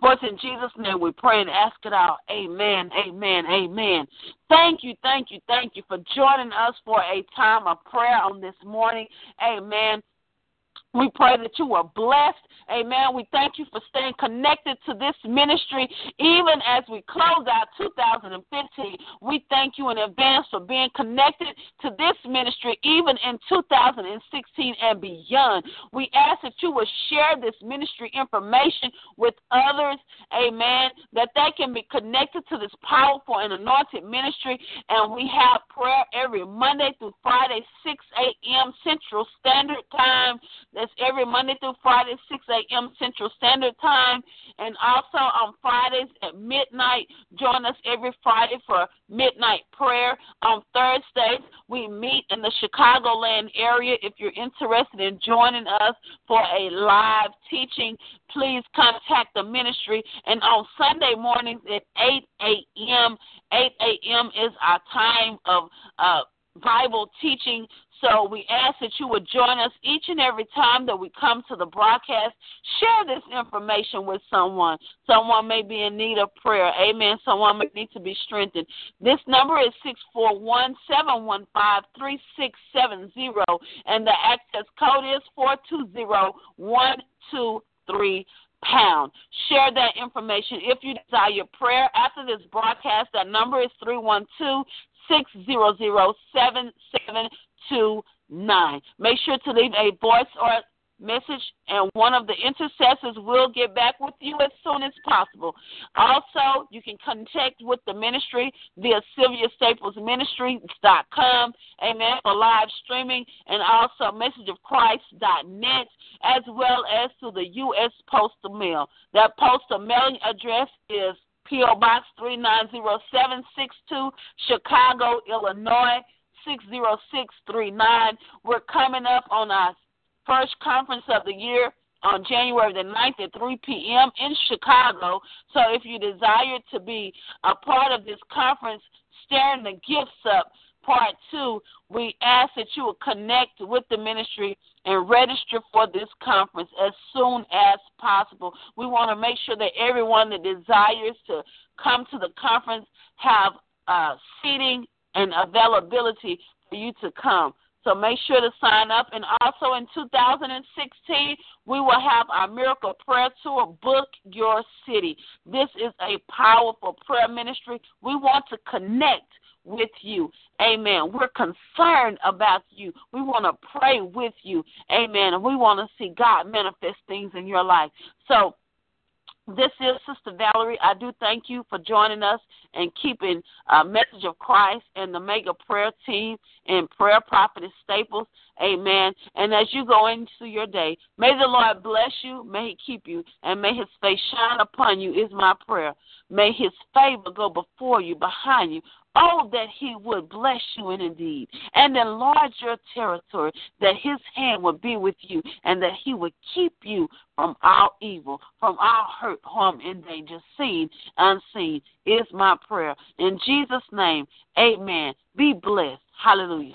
S2: For in Jesus' name we pray and ask it out. Amen, amen, amen. Thank you, thank you, thank you for joining us for a time of prayer on this morning. Amen. We pray that you are blessed. Amen. We thank you for staying connected to this ministry even as we close out 2015. We thank you in advance for being connected to this ministry even in 2016 and beyond. We ask that you will share this ministry information with others. Amen. That they can be connected to this powerful and anointed ministry. And we have prayer every Monday through Friday, 6 a.m. Central Standard Time. That's every Monday through Friday, 6 a.m. Central Standard Time. And also on Fridays at midnight, join us every Friday for midnight prayer. On Thursdays, we meet in the Chicagoland area. If you're interested in joining us for a live teaching, please contact the ministry. And on Sunday mornings at 8 a.m., 8 a.m. is our time of uh, Bible teaching. So we ask that you would join us each and every time that we come to the broadcast. Share this information with someone. Someone may be in need of prayer. Amen. Someone may need to be strengthened. This number is 641 715 3670, and the access code is 420 123 pound. Share that information if you desire prayer after this broadcast. That number is 312 600 7729. Make sure to leave a voice or message, and one of the intercessors will get back with you as soon as possible. Also, you can contact with the ministry via Sylvia Staples Ministries.com, amen, for live streaming, and also messageofchrist.net, as well as to the U.S. Postal Mail. That postal mailing address is P.O. Box 390762, Chicago, Illinois 60639. We're coming up on our first conference of the year on January the 9th at 3 p.m. in Chicago. So if you desire to be a part of this conference, stirring the gifts up, part two, we ask that you will connect with the ministry and register for this conference as soon as possible. We want to make sure that everyone that desires to come to the conference have uh, seating and availability for you to come. So make sure to sign up. And also in 2016, we will have our Miracle Prayer Tour, Book Your City. This is a powerful prayer ministry. We want to connect with you. Amen. We're concerned about you. We want to pray with you. Amen. And we want to see God manifest things in your life. So, this is Sister Valerie. I do thank you for joining us and keeping a Message of Christ and the Mega Prayer Team and Prayer Prophetess Staples. Amen. And as you go into your day, may the Lord bless you, may He keep you, and may His face shine upon you, is my prayer. May His favor go before you, behind you, Oh, that he would bless you in indeed and enlarge your territory, that his hand would be with you, and that he would keep you from all evil, from all hurt, harm, and danger, seen, unseen, is my prayer. In Jesus' name, amen. Be blessed. Hallelujah.